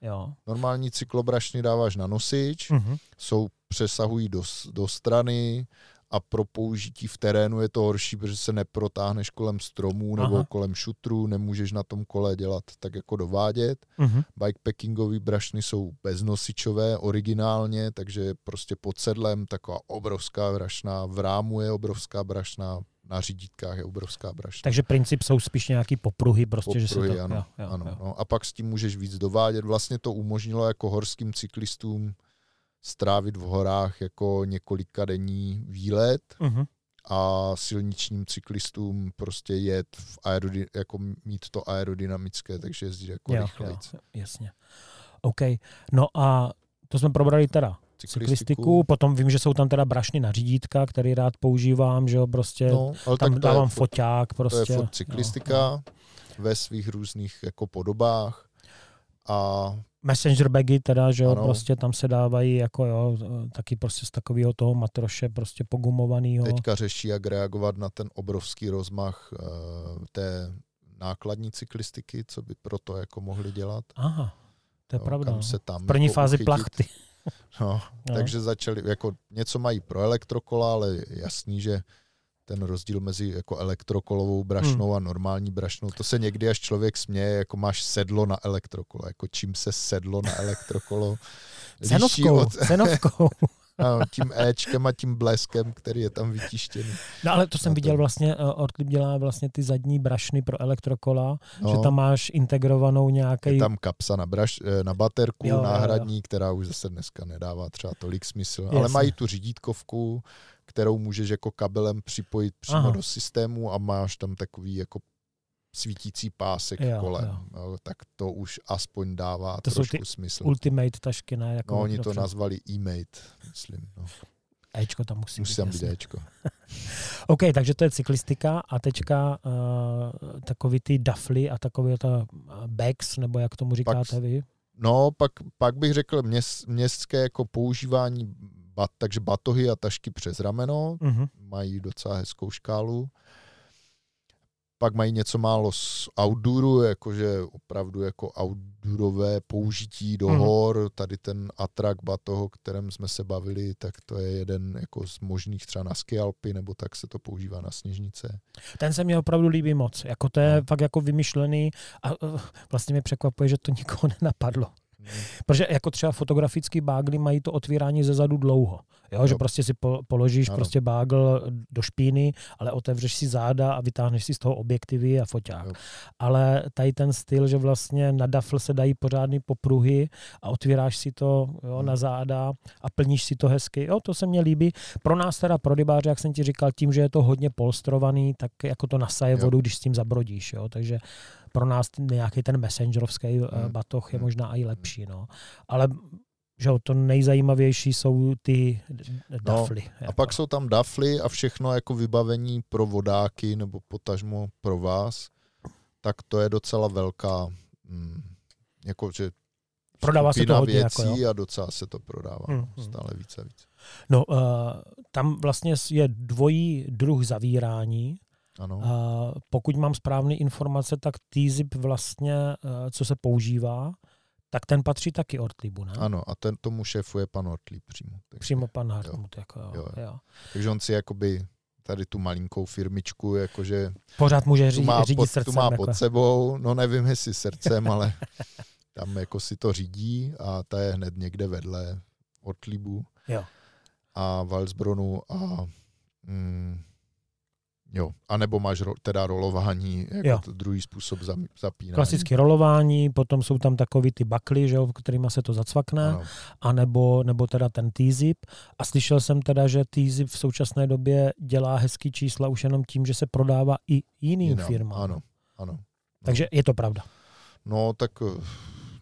Jo. Normální cyklobrašny dáváš na nosič, Mhm. jsou, přesahují do, do strany a pro použití v terénu je to horší, protože se neprotáhneš kolem stromů nebo Aha. kolem šutrů, nemůžeš na tom kole dělat tak jako dovádět. Mhm. Bikepackingové brašny jsou beznosičové originálně, takže prostě pod sedlem taková obrovská brašna, v rámu je obrovská brašna, na řídítkách je obrovská brašna. Takže princip jsou spíš nějaký popruhy, prostě, že se Popruhy, to... ano, jo, jo, ano, jo. No, a pak s tím můžeš víc dovádět. Vlastně to umožnilo jako horským cyklistům strávit v horách jako několika denní výlet Mhm. a silničním cyklistům prostě jet v aerody, jako mít to aerodynamické, takže jezdit jako Jo, rychlejc. jo, jasně. OK. No a to jsme probrali teda cyklistiku, potom vím, že jsou tam teda brašny na řídítka, který rád používám, že jo, prostě No, ale tam tak dávám je, foťák to je prostě. cyklistika ve svých různých jako podobách a Messenger bagy teda, že jo, Ano. prostě tam se dávají jako jo, taky prostě z takového toho matroše prostě pogumovaného. teďka řeší, jak reagovat na ten obrovský rozmach uh, té nákladní cyklistiky, co by proto jako mohli dělat. Aha, to je Jo, pravda. kam no. se tam V první jako fázi uchytit. plachty. No, No. takže začali, jako něco mají pro elektrokola, ale jasný, že ten rozdíl mezi jako elektrokolovou brašnou Hmm. a normální brašnou, to se někdy až člověk směje, jako máš sedlo na elektrokolo, jako čím se sedlo na elektrokolo Cenovkou, od, cenovkou. ano, tím Ečkem a tím bleskem, který je tam vytištěný. No ale to jsem to- viděl vlastně, uh, Ortlieb dělá vlastně ty zadní brašny pro elektrokola, No. že tam máš integrovanou nějaký Je tam kapsa na, braš, eh, na baterku Jo, jo, jo. náhradní, která už zase dneska nedává třeba tolik smysl. Jasně. Ale mají tu řídítkovku, kterou můžeš jako kabelem připojit přímo Aha. do systému a máš tam takový jako svítící pásek Jo, kolem. jo. No, tak to už aspoň dává To jsou trošku ty smysl. ultimate tašky, ne? Jako No, oni to dobře. nazvali e-mate, myslím. No. Ečko tam musí, Musí být. tam být. Ečko. OK, takže to je cyklistika a teďka uh, takový ty dafly a takový ta uh, bags, nebo jak tomu říkáte vy? No, pak, pak bych řekl měst, městské jako používání, bat, takže batohy a tašky přes rameno, Uh-huh. mají docela hezkou škálu. Pak mají něco málo z outdooru, jakože opravdu jako outdoorové použití do Mhm. hor. Tady ten atrak batoh, o kterém jsme se bavili, tak to je jeden jako z možných třeba na skialpy, nebo tak se to používá na sněžnice. Ten se mi opravdu líbí moc. Jako to je No. fakt jako vymyšlený a uh, vlastně mě překvapuje, že to nikoho nenapadlo. Protože jako třeba fotografický bágly mají to otvírání ze zadu dlouho. Jo, Jo. že prostě si po, položíš Ano. prostě bágl do špíny, ale otevřeš si záda a vytáhneš si z toho objektivy a foťák. Jo. Ale tady ten styl, že vlastně na dafl se dají pořádný popruhy a otvíráš si to jo, Hmm. na záda a plníš si to hezky. Jo, to se mně líbí. Pro nás teda, pro rybáře, jak jsem ti říkal, tím, že je to hodně polstrovaný, tak jako to nasaje Jo. vodu, když s tím zabrodíš. Jo, takže pro nás nějaký ten messengerovský hmm. Hmm. batoh je Hmm. možná i lepší. No. Ale že to nejzajímavější jsou ty d- dafly. A jako. pak jsou tam dafly a všechno jako vybavení pro vodáky nebo potažmo pro vás. Tak to je docela velká, mm, jako že Prodává se to hodně, jako věcí jo. a docela se to prodává Hmm, no, hmm. stále více a více. No, uh, tam vlastně je dvojí druh zavírání. Ano. Uh, pokud mám správné informace, tak T-zip vlastně, uh, co se používá, tak ten patří taky Ortlibu, ne? Ano, a ten tomu šéfuje pan Ortlí přímo. Takže, Přímo pan Hartmut. Jako, jo, Jo, jo. jo. takže on si jakoby tady tu malinkou firmičku, jakože Pořád může řídit, má, řídit pod, srdcem. tu má jako. pod sebou, no nevím jestli srdcem, ale tam jako si to řídí a ta je hned někde vedle Ortlibu Jo. a Walsbronu a mm, jo, a nebo máš ro, teda rolování jako Jo. to druhý způsob zapínání. Klasické rolování, potom jsou tam takový ty bakly, že jo, kterými se to zacvakne, Ano, a nebo, nebo teda ten T-zip. A slyšel jsem teda, že T-zip v současné době dělá hezký čísla už jenom tím, že se prodává i jiným jinam, firmám. Ano, ano. Takže je to pravda. No, tak eh,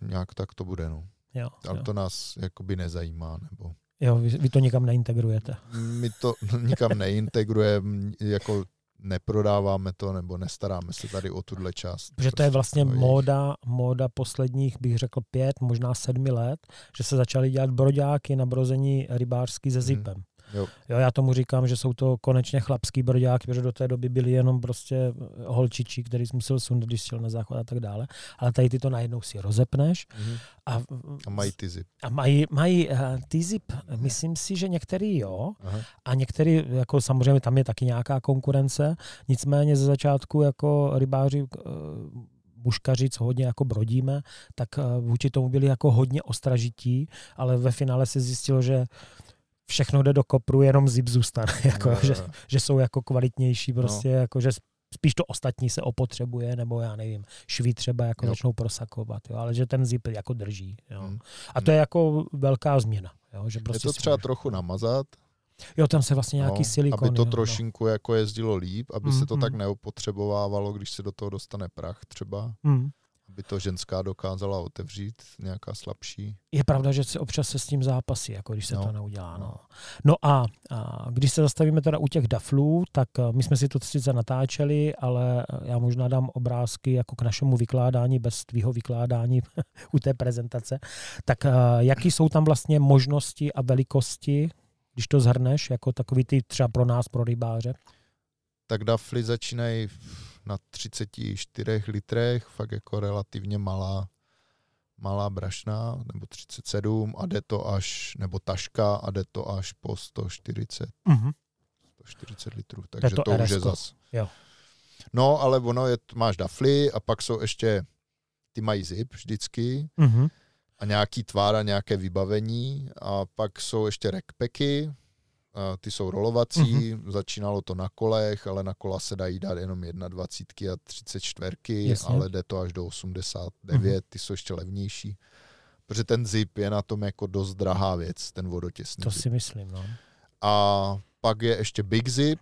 nějak tak to bude, no. Jo, Ale jo. to nás jakoby nezajímá, nebo jo vy, vy to nikam neintegrujete. my to nikam neintegrujeme, jako neprodáváme to, nebo nestaráme se tady o tuhle část. Protože to je Prostě vlastně móda, móda posledních, bych řekl, pět, možná sedmi let, že se začaly dělat broďáky na brození rybářský se zipem. Jo. Jo, já tomu říkám, že jsou to konečně chlapský broďáky, protože do té doby byly jenom prostě holčičí, který jsi musel sundat, když šel na záchod a tak dále. Ale tady ty to najednou si rozepneš Mhm. a, A mají ty zip. a mají, mají uh, ty zip, myslím si, že některý jo, Aha. a některý, jako samozřejmě tam je taky nějaká konkurence, nicméně ze začátku jako rybáři eh, buškaři, co hodně jako brodíme, tak eh, vůči tomu byli jako hodně ostražití, ale ve finále se zjistilo, že všechno jde do kopru, jenom zip zůstane, jako, jo, že, že jsou jako kvalitnější prostě, No. jako, že spíš to ostatní se opotřebuje, nebo já nevím, šví třeba jako Jo. začnou prosakovat, jo, ale že ten zip jako drží. Jo. Hmm. A to je jako velká změna. Jo, že Je prostě to si třeba můžeš- trochu namazat, Jo, tam se vlastně nějaký no, silikon. aby to jo, no. trošinku jako jezdilo líp, aby Mm, se to mm. tak neopotřebovávalo, když se do toho dostane prach třeba, Hmm. Aby to ženská dokázala otevřít, nějaká slabší. Je pravda, že se občas se s tím zápasí, jako když se No. to neudělá. No, No. no a, a když se zastavíme teda u těch daflů, tak eh, my jsme si to sice natáčeli, ale eh, já možná dám obrázky jako k našemu vykládání, bez tvýho vykládání u té prezentace. Tak eh, jaký jsou tam vlastně možnosti a velikosti, když to zhrneš, jako takový ty třeba pro nás, pro rybáře? Tak dafly začínají na 34 litrech, fakt jako relativně malá, malá brašna, nebo 37 a jde to až, nebo taška a jde to až po 140, Mhm. 140 litrů, takže to to, už je zas. Jo. No, ale ono je, máš dafly a pak jsou ještě, ty mají zip vždycky Mhm. a nějaký tvár a nějaké vybavení a pak jsou ještě rackpacky, a ty jsou rolovací, mm-hmm. začínalo to na kolech, ale na kola se dají dát jenom 21 a 34, Jasně. ale jde to až do 89, mm-hmm. ty jsou ještě levnější. Protože ten zip je na tom jako dost drahá věc, ten vodotěsný To zip. si myslím, no. A pak je ještě Big Zip,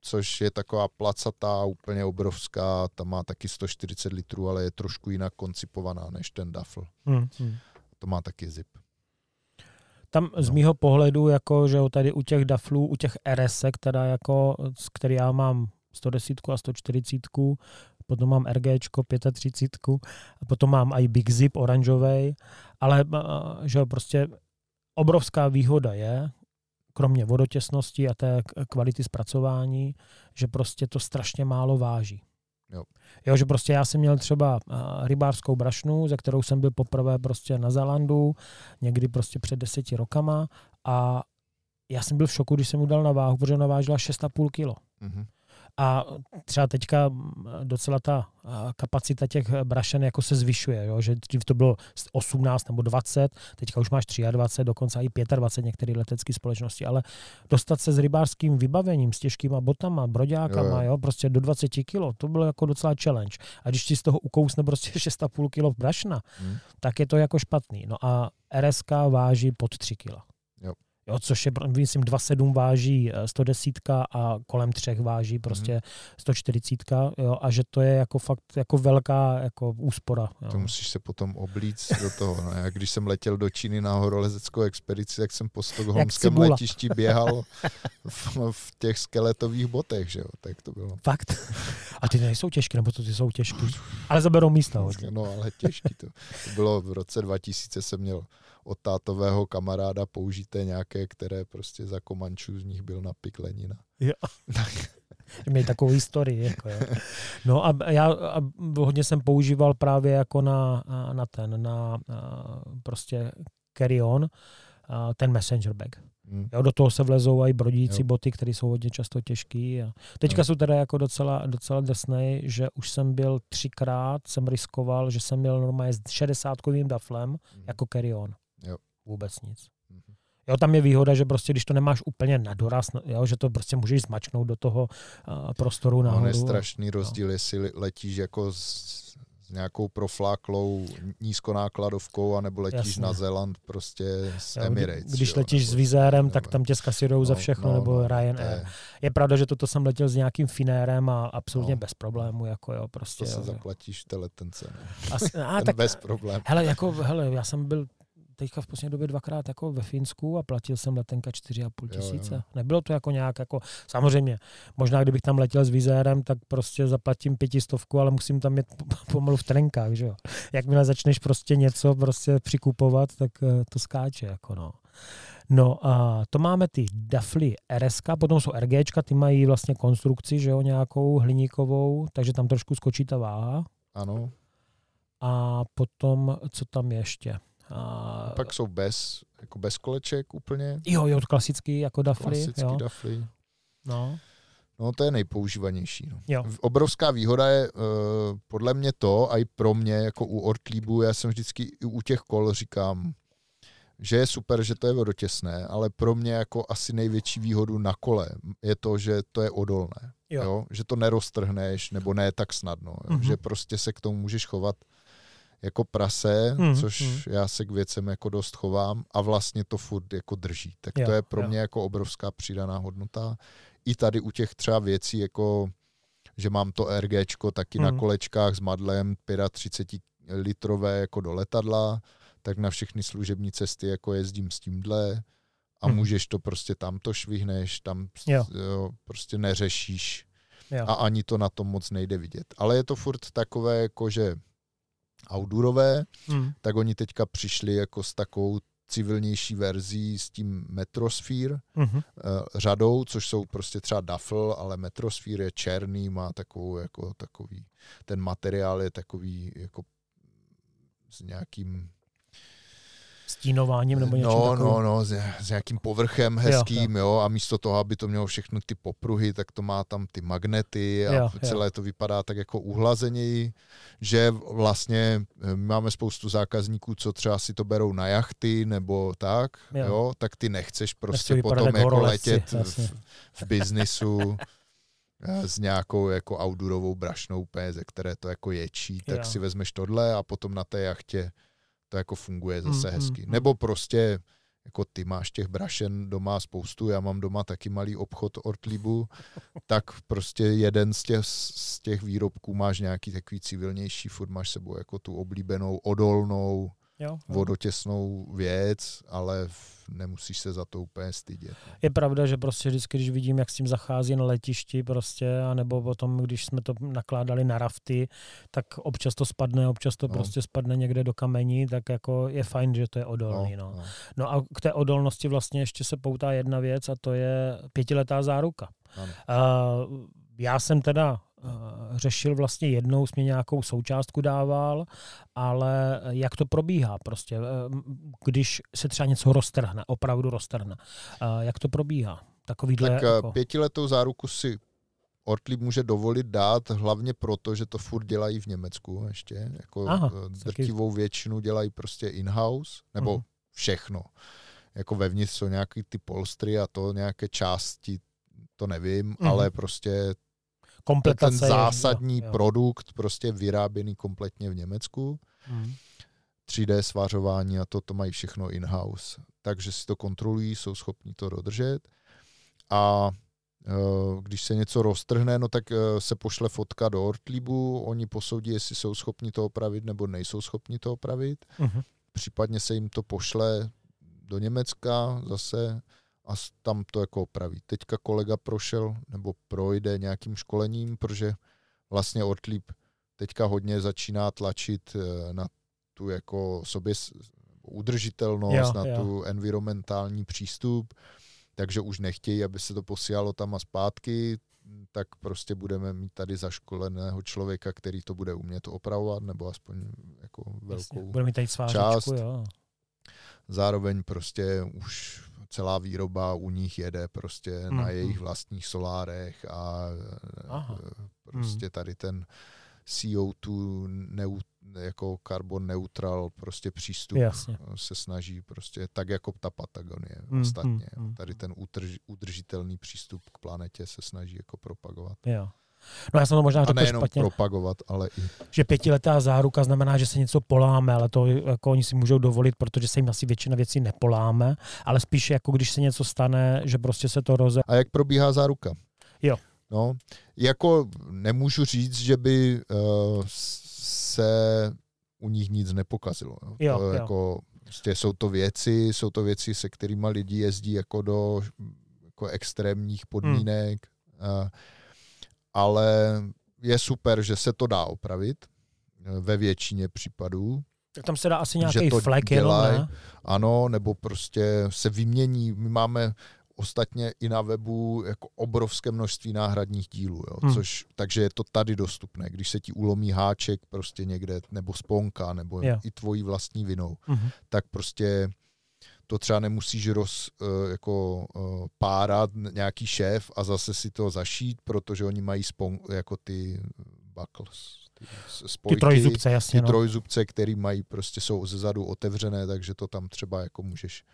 což je taková placatá, úplně obrovská, ta má taky 140 litrů, ale je trošku jinak koncipovaná než ten Duffel. Hmm. Hmm. To má taky zip. Tam z No. mýho pohledu, jako, že tady u těch daflů, u těch RS, teda jako, z který já mám 110 a 140, potom mám RGčko 35, a potom mám i Big Zip oranžový, ale a, že prostě obrovská výhoda je, kromě vodotěsnosti a té kvality zpracování, že prostě to strašně málo váží. Jo. Jo, že prostě já jsem měl třeba a, rybářskou brašnu, ze kterou jsem byl poprvé prostě na Zalandu, někdy prostě před deseti rokama a já jsem byl v šoku, když jsem mu dal na váhu, protože ona vážila 6,5 kilo. Mhm. A třeba teďka docela ta kapacita těch brašen jako se zvyšuje, jo? že dřív to bylo 18 nebo 20, teďka už máš 23, dokonce i 25 některé letecké společnosti, ale dostat se s rybářským vybavením, s těžkýma botama, broďákama, Jo, jo, jo. prostě do 20 kilo, to bylo jako docela challenge. A když ti z toho ukousne prostě 6,5 kilo brašna, Mhm. tak je to jako špatný. No a RSK váží pod 3 kila. Jo. Což je, myslím, 2,7 váží eh, 110 a kolem třech váží prostě Mhm. 140, jo, a že to je jako fakt jako velká jako úspora. Jo. To musíš se potom oblíct do toho. No. Já když jsem letěl do Číny na horolezeckou expedici, tak jsem po stokholmském letišti běhal v, v těch skeletových botech, že jo, tak to bylo. Fakt? A ty nejsou těžké, nebo to ty jsou těžké? Ale zaberou místa hodně. No, ale těžký to. To bylo v roce 2000 jsem měl od tátového kamaráda použité nějaké, které prostě za Komančů z nich byl na pik Lenina. Že Mějí takovou historii. Jako, jo. No a já a hodně jsem používal právě jako na, na ten, na prostě carry on, a, ten messenger bag. Hm. Jo, do toho se vlezou i brodící Jo. boty, které jsou hodně často těžké. A teďka Jo. jsou teda jako docela, docela drsnej, že už jsem byl třikrát, jsem riskoval, že jsem měl normálně s 60 kovým daflem jako carry on. Jo. Vůbec nic. Mhm. Jo, tam je výhoda, že prostě, když to nemáš úplně na doraz, jo, že to prostě můžeš zmačknout do toho uh, prostoru No, nahoru. on je strašný rozdíl, jestli letíš jako s, s nějakou profláklou nízkonákladovkou, anebo letíš Jasně. na Zéland prostě s Jo, Emirates. kdy- Když jo, letíš nebo- s Vizérem, nebo- tak tam tě skasirujou za no, všechno, no, nebo no, Ryanair. je- Je pravda, že toto jsem letěl s nějakým Finérem a absolutně No. bez problému, jako jo, prostě. To se jo, jo. zaplatíš v té letence. No. Asi, a, Ten tak, bez problém. hele, jako, hele, já jsem byl teďka v poslední době dvakrát jako ve Finsku a platil jsem letenka 4,5 Jo, tisíce. jo. Nebylo to jako nějak jako, samozřejmě, možná kdybych tam letěl s vizérem, tak prostě zaplatím pětistovku, ale musím tam po- pomalu v trenkách, že jo. Jakmile začneš prostě něco prostě přikupovat, tak eh, to skáče, jako no. No a to máme ty Dafly RSK, potom jsou RGčka, ty mají vlastně konstrukci, že jo, nějakou hliníkovou, takže tam trošku skočí ta váha. Ano. A potom, co tam ještě? A, Pak jsou bez, jako bez koleček úplně. jo, jo, klasický jako Dafly. Klasický jo. dafly. No. No to je nejpoužívanější. No. Jo. Obrovská výhoda je uh, podle mě to, a i pro mě, jako u Ortlibu, já jsem vždycky i u těch kol říkám, že je super, že to je vodotěsné, ale pro mě jako asi největší výhodu na kole je to, že to je odolné. Jo. Jo. Že to neroztrhneš, nebo ne tak snadno. Jo. Mhm. Že prostě se k tomu můžeš chovat jako prase, Mhm, což mhm. já se k věcem jako dost chovám a vlastně to furt jako drží. Tak Jo, to je pro jo. mě jako obrovská přidaná hodnota. I tady u těch třeba věcí, jako že mám to RGčko taky na Mhm. kolečkách s madlem 35 litrové jako do letadla, tak na všechny služební cesty jako jezdím s tímhle a Mhm. můžeš to prostě tam to švihneš, tam Jo. jo, prostě neřešíš Jo. a ani to na tom moc nejde vidět. Ale je to furt takové jako, že outdoorové, Mm. tak oni teďka přišli jako s takovou civilnější verzí s tím Metrosphere Mhm. uh, řadou, což jsou prostě třeba duffel, ale Metrosphere je černý, má takovou jako takový, ten materiál je takový jako s nějakým Stínováním nebo něčím no, takovým. no, no, s, s nějakým povrchem hezkým, jo, jo, a místo toho, aby to mělo všechny ty popruhy, tak to má tam ty magnety a Jo, jo, jo. celé to vypadá tak jako uhlazeněji, že vlastně eh, my máme spoustu zákazníků, co třeba si to berou na jachty nebo tak, Jo. jo, jo tak ty nechceš prostě vypadat potom jako jako horolezci, letět jasně. v, v biznisu eh, s nějakou jako outdoorovou brašnou úplně, ze které to jako ječí, tak Jo. si vezmeš tohle a potom na té jachtě to jako funguje zase Mm, hezky. mm, mm. Nebo prostě jako ty máš těch brašen doma spoustu, já mám doma taky malý obchod Ortlibu, tak prostě jeden z těch, z těch výrobků máš nějaký takový civilnější, furt máš sebou jako tu oblíbenou, odolnou, Jo, vodotěsnou věc, ale nemusíš se za to úplně stydět. no. Je pravda, že prostě vždycky, když vidím, jak s tím zachází na letišti prostě, anebo potom, když jsme to nakládali na rafty, tak občas to spadne, občas to No. prostě spadne někde do kamení, tak jako je fajn, že to je odolný. No, no. no a k té odolnosti vlastně ještě se poutá jedna věc a to je pětiletá záruka. Ano. Uh, já jsem teda řešil vlastně jednou, jsi mě nějakou součástku dával, ale jak to probíhá prostě, uh, když se třeba něco roztrhne, opravdu roztrhne. Uh, jak to probíhá? Takovýhle Tak jako... pětiletou záruku si Ortlieb může dovolit dát, hlavně proto, že to furt dělají v Německu ještě. Jako Aha, Aha, taky- drtivou většinu dělají prostě in-house, nebo Mhm. všechno. Jako vevnitř jsou nějaký ty polstry a to nějaké části, to nevím, Mhm. ale prostě kompletace ten zásadní jo, jo. produkt prostě vyráběný kompletně v Německu. Mhm. 3D svařování a to, to mají všechno in-house. Takže si to kontrolují, jsou schopni to dodržet. A eh, když se něco roztrhne, no tak eh, se pošle fotka do Ortlibu, oni posoudí, jestli jsou schopni to opravit nebo nejsou schopni to opravit. Mhm. Případně se jim to pošle do Německa zase a tam to jako opraví. Teďka kolega prošel nebo projde nějakým školením, protože vlastně Ortlib teďka hodně začíná tlačit eh, na tu jako sobě udržitelnost, Jo, na jo. tu environmentální přístup, takže už nechtějí, aby se to posílalo tam a zpátky, tak prostě budeme mít tady zaškoleného člověka, který to bude umět opravovat, nebo aspoň jako Jasně. velkou Bude mít tady část. jo. zároveň prostě už celá výroba u nich jede prostě Mm, na jejich mm. vlastních solárech a Aha. eh, prostě tady ten CO2 neu, jako carbon neutral prostě přístup Jasně. se snaží prostě tak jako ta Patagonie Mm, ostatně. mm, mm. Tady ten udrž, udržitelný přístup k planetě se snaží jako propagovat. Jo. No já jsem to možná řekl špatně, propagovat, ale i... že pětiletá záruka znamená, že se něco poláme, ale to jako oni si můžou dovolit, protože se jim asi většina věcí nepoláme, ale spíš jako když se něco stane, že prostě se to roze... A jak probíhá záruka? Jo. No, jako nemůžu říct, že by uh, se u nich nic nepokazilo. Jo. Jo, to jo. Jako, prostě jsou to věci, jsou to věci, se kterými lidi jezdí jako do jako extrémních podmínek, Hmm. uh, ale je super, že se to dá opravit eh, ve většině případů. Tak tam se dá asi nějaký flek jenom, ne? Ano, nebo prostě se vymění. My máme ostatně i na webu jako obrovské množství náhradních dílů, jo, Hmm. což, takže je to tady dostupné. Když se ti ulomí háček prostě někde, nebo sponka, nebo Jo. i tvojí vlastní vinou, Mhm. tak prostě to třeba nemusíš roz, eh, jako eh, párat nějaký šéf a zase si to zašít, protože oni mají spon, jako ty buckles, ty s- Ty spojky, trojzubce, jasně, ty no. trojzubce, který mají prostě jsou zezadu otevřené, takže to tam třeba jako můžeš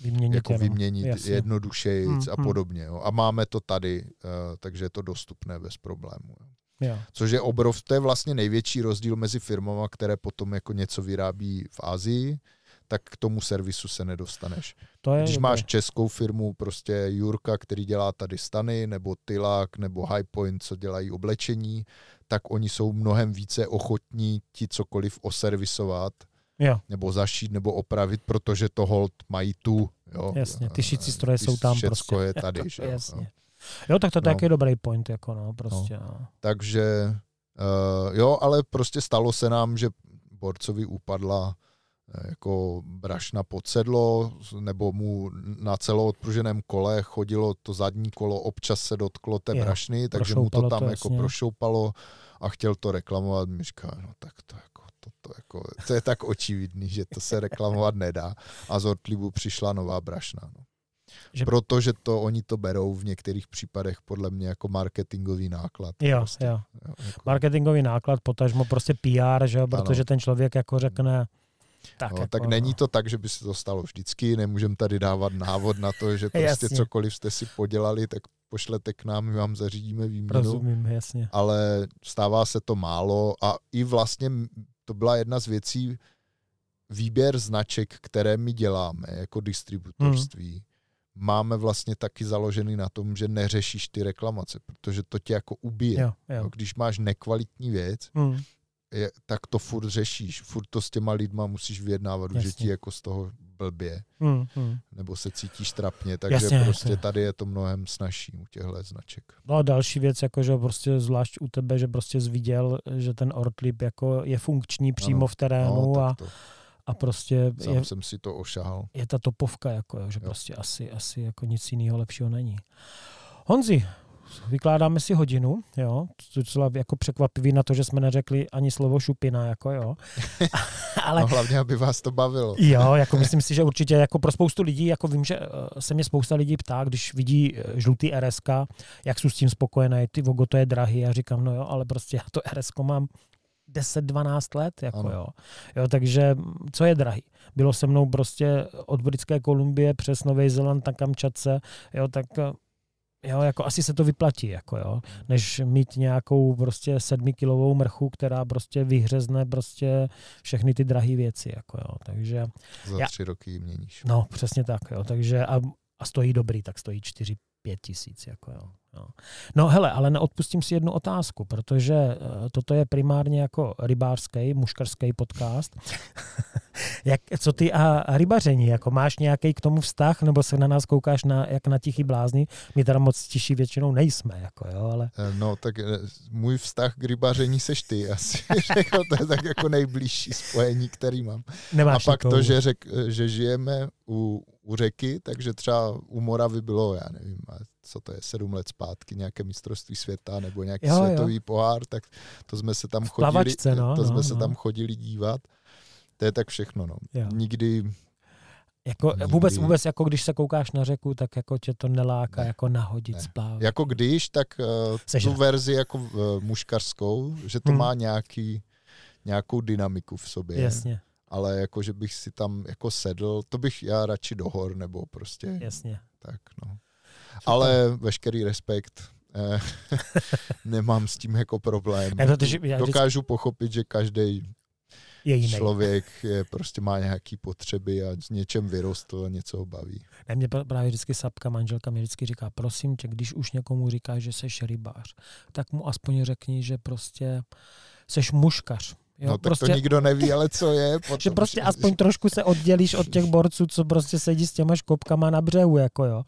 Vyměnit jako jenom. vyměnit jasně. jednodušeji Hmm, a hmm. podobně. Jo. A máme to tady, eh, takže je to dostupné bez problémů. Jo. Jo. Což je obrov, to je vlastně největší rozdíl mezi firmama, které potom jako něco vyrábí v Asii, tak k tomu servisu se nedostaneš. To je Když dobré. máš českou firmu, prostě Jurka, který dělá tady stany, nebo Tylak, nebo Highpoint, co dělají oblečení, tak oni jsou mnohem více ochotní ti cokoliv oservisovat, Jo, nebo zašít, nebo opravit, protože to hold mají tu. Jo. jasně. Ty šicí stroje Ty jsou tam prostě. je tady. že jo. jasně. Jo, tak to je No. taky dobrý point, jako no, prostě. No. Takže uh, jo, ale prostě stalo se nám, že borcovi upadla eh, jako brašna pod sedlo, nebo mu na celoodpruženém kole chodilo to zadní kolo, občas se dotklo té Jo, brašny, takže mu to tam to, jako jasně. prošoupalo a chtěl to reklamovat. Říká, no tak to jako, to, to, jako, to je tak očividný, že to se reklamovat nedá. A z Ortlibu přišla nová brašna. No. Že- Protože to oni to berou v některých případech podle mě jako marketingový náklad. Jo, prostě, jo. jo, jako. Marketingový náklad, potažmo prostě PR, že protože Ano. ten člověk jako řekne, tak, No, jako, tak není to tak, že by se to stalo vždycky, nemůžeme tady dávat návod na to, že prostě Jasně. cokoliv jste si podělali, tak pošlete k nám, my vám zařídíme výměnu. Rozumím, jasně. Ale stává se to málo a i vlastně to byla jedna z věcí, výběr značek, které my děláme jako distributorství, Hmm. máme vlastně taky založený na tom, že neřešíš ty reklamace, protože to tě jako ubije. Jo, Jo, jo. Když máš nekvalitní věc, Hmm. Je, tak to furt řešíš. Furt to s těma lidma musíš vyjednávat, že Jasně. ti jako z toho blbě, Hmm. Hmm. nebo se cítíš trapně, takže Jasně, Jasně, prostě je- tady je to mnohem snažší u těchto značek. No a další věc, jako že prostě zvlášť u tebe, že prostě jsi viděl, že ten Ortlib jako je funkční přímo Ano. v terénu No, a, to, a prostě sám je, jsem si to ošahal. je ta topovka, jako, že Jo. prostě asi, asi jako nic jiného lepšího není. Honzi, vykládáme si hodinu, jo, to je docela jako překvapivý na to, že jsme neřekli ani slovo šupina, jako jo. Ale No hlavně, aby vás to bavilo. Jo, jako myslím si, že určitě jako pro spoustu lidí, jako vím, že eh, se mě spousta lidí ptá, když vidí eh, žlutý RSK, jak jsou s tím spokojené, ty vogo, to je drahý, já říkám, no jo, ale prostě já to RSK mám 10-12 let, jako Ano. jo. jo. takže mm, co je drahý? Bylo se mnou prostě od Britské Kolumbie přes Nový Zéland na Kamčatce, jo, tak eh, Jo, jako asi se to vyplatí, jako jo, než mít nějakou prostě sedmikilovou mrchu, která prostě vyhřezne prostě všechny ty drahé věci, jako jo, takže Za Já- tři roky ji měníš. No, přesně tak, jo. Takže a, a stojí dobrý, tak stojí 4 5 tisíc, jako jo. Jo. No hele, ale neodpustím si jednu otázku, protože uh, toto je primárně jako rybářský, muškarský podcast. jak, co ty a, rybaření, jako máš nějaký k tomu vztah, nebo se na nás koukáš na, jak na tichý blázni? My teda moc tiší většinou nejsme, jako jo, ale Eh, No, tak eh, můj vztah k rybaření seš ty asi. Řekl, to je tak jako nejbližší spojení, který mám. nemáš A pak nikoho. to, že, řek, že žijeme u, u řeky, takže třeba u Moravy bylo, já nevím, co to je, sedm let zpátky, nějaké mistrovství světa nebo nějaký Jo, jo. světový pohár, tak to jsme se tam chodili, plavačce, no, to jsme no, se no. tam chodili dívat. To je tak všechno, no. Jo. Nikdy, Jako, Nikdy. vůbec, vůbec, jako když se koukáš na řeku, tak jako tě to neláka Ne, jako nahodit ne. splávat. jako když, tak uh, Sežrat. tu verzi jako uh, muškarskou, že to Hmm. má nějaký, nějakou dynamiku v sobě. Jasně, Ale jako, že bych si tam jako sedl, to bych já radši do hor, nebo prostě jasně. tak, no. Ale veškerý respekt Eh, nemám s tím jako problém. Ne, protože já Dokážu pochopit, že každý je jiný. člověk je, prostě má nějaké potřeby a s něčem vyrostl a něco ho baví. Ne, mě právě vždycky Sapka, manželka, mě vždycky říká, prosím tě, když už někomu říkáš, že seš rybář, tak mu aspoň řekni, že prostě seš muškař. Jo, no tak prostě, to nikdo neví, ale co je. Potom, že prostě aspoň trošku se oddělíš od těch borců, co prostě sedí s těma škopkama na břehu, jako jo.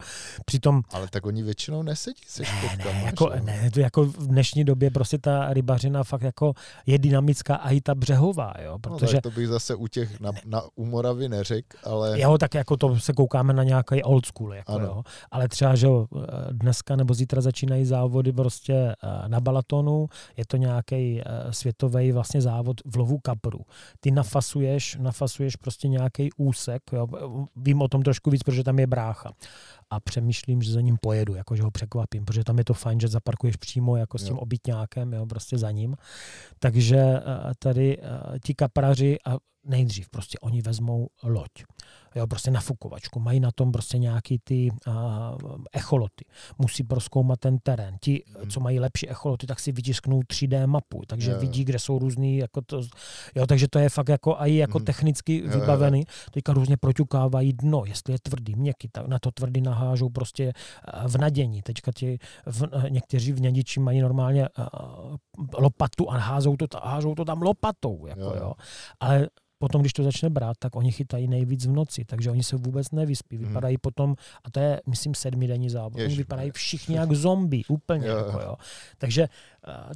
Přitom... Ale tak oni většinou nesedí se škopkama. Ne, jako, ne, to jako v dnešní době prostě ta rybařina fakt jako je dynamická a i ta břehová, jo. No, protože... No, to bych zase u těch na, na u Moravy neřekl, ale... Jo, tak jako to se koukáme na nějaký old school, jako ano. jo. Ale třeba, že dneska nebo zítra začínají závody prostě eh, na Balatonu, je to nějaký eh, světový vlastně závod v lovu kapru. Ty nafasuješ, nafasuješ prostě nějaký úsek, jo. vím o tom trošku víc, protože tam je brácha a přemýšlím, že za ním pojedu, jako že ho překvapím, protože tam je to fajn, že zaparkuješ přímo jako s tím obytňákem, jo, prostě za ním. Takže eh, tady eh, ti kapraři a nejdřív prostě oni vezmou loď jo, prostě nafukovačku, mají na tom prostě nějaký ty uh, echoloty, musí proskoumat ten terén. Ti, hmm. co mají lepší echoloty, tak si vytisknou 3D mapu, takže jo, vidí, kde jsou různý, jako to, jo, takže to je fakt jako i jako hmm. technicky jo, vybavený. Teďka různě proťukávají dno, jestli je tvrdý, měkký, tak na to tvrdý nahážou prostě v nadění. Teďka ti v, někteří v nědiči mají normálně uh, lopatu a házou to, házou to tam lopatou. Jako, jo. Jo. Ale potom, když to začne brát, tak oni chytají nejvíc v noci, takže oni se vůbec nevyspí. Hmm. Vypadají hmm. potom, a to je, myslím, sedmidenní závod, oni vypadají všichni jak zombie, úplně. Jo, jako, jo. Takže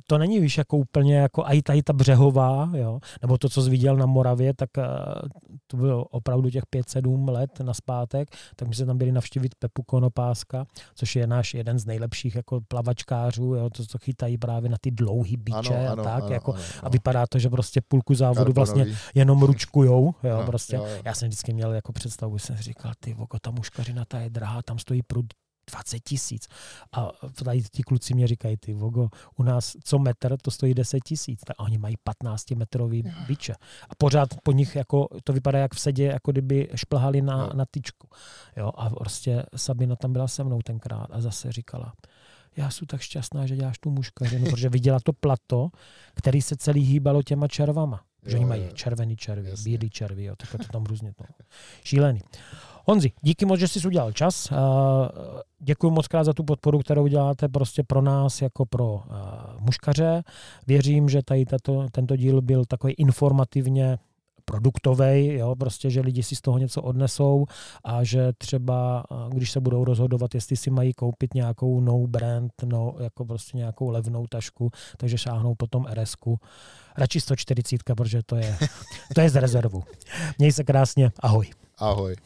to není, víš, jako úplně jako i tady ta břehová, jo, nebo to, co jsi viděl na Moravě, tak to bylo opravdu těch 5-7 let na zpátek, tak my jsme tam byli navštívit Pepu Konopáska, což je náš jeden z nejlepších jako plavačkářů, jo, to, co chytají právě na ty dlouhý biče ano, a ano, tak, ano, jako, ano, ano. a vypadá to, že prostě půlku závodu Karbonový. vlastně jenom ručkujou, jo, no, prostě. Jo, jo. Já jsem vždycky měl jako představu, jsem říkal, ty voko, ta muškařina, ta je drahá, tam stojí prud 20 tisíc. A tady ti kluci mě říkají, ty vogo, u nás co metr, to stojí 10 tisíc. Tak oni mají 15 metrový biče. A pořád po nich jako, to vypadá jak v sedě, jako kdyby šplhali na, no. na tyčku. Jo, a prostě Sabina tam byla se mnou tenkrát a zase říkala, já jsem tak šťastná, že děláš tu muškařinu, protože viděla to plato, který se celý hýbalo těma červama. Že oni mají červený červy, bílý červy, jo, tak to tam různě to. Šílený. Honzi, díky moc, že jsi udělal čas. Děkuji moc krát za tu podporu, kterou děláte prostě pro nás, jako pro muškaře. Věřím, že tady tato, tento díl byl takový informativně produktový, jo, prostě, že lidi si z toho něco odnesou a že třeba, když se budou rozhodovat, jestli si mají koupit nějakou no brand, no, jako prostě nějakou levnou tašku, takže šáhnou potom RSku. Radši 140, protože to je, to je z rezervu. Měj se krásně, ahoj. Ahoj.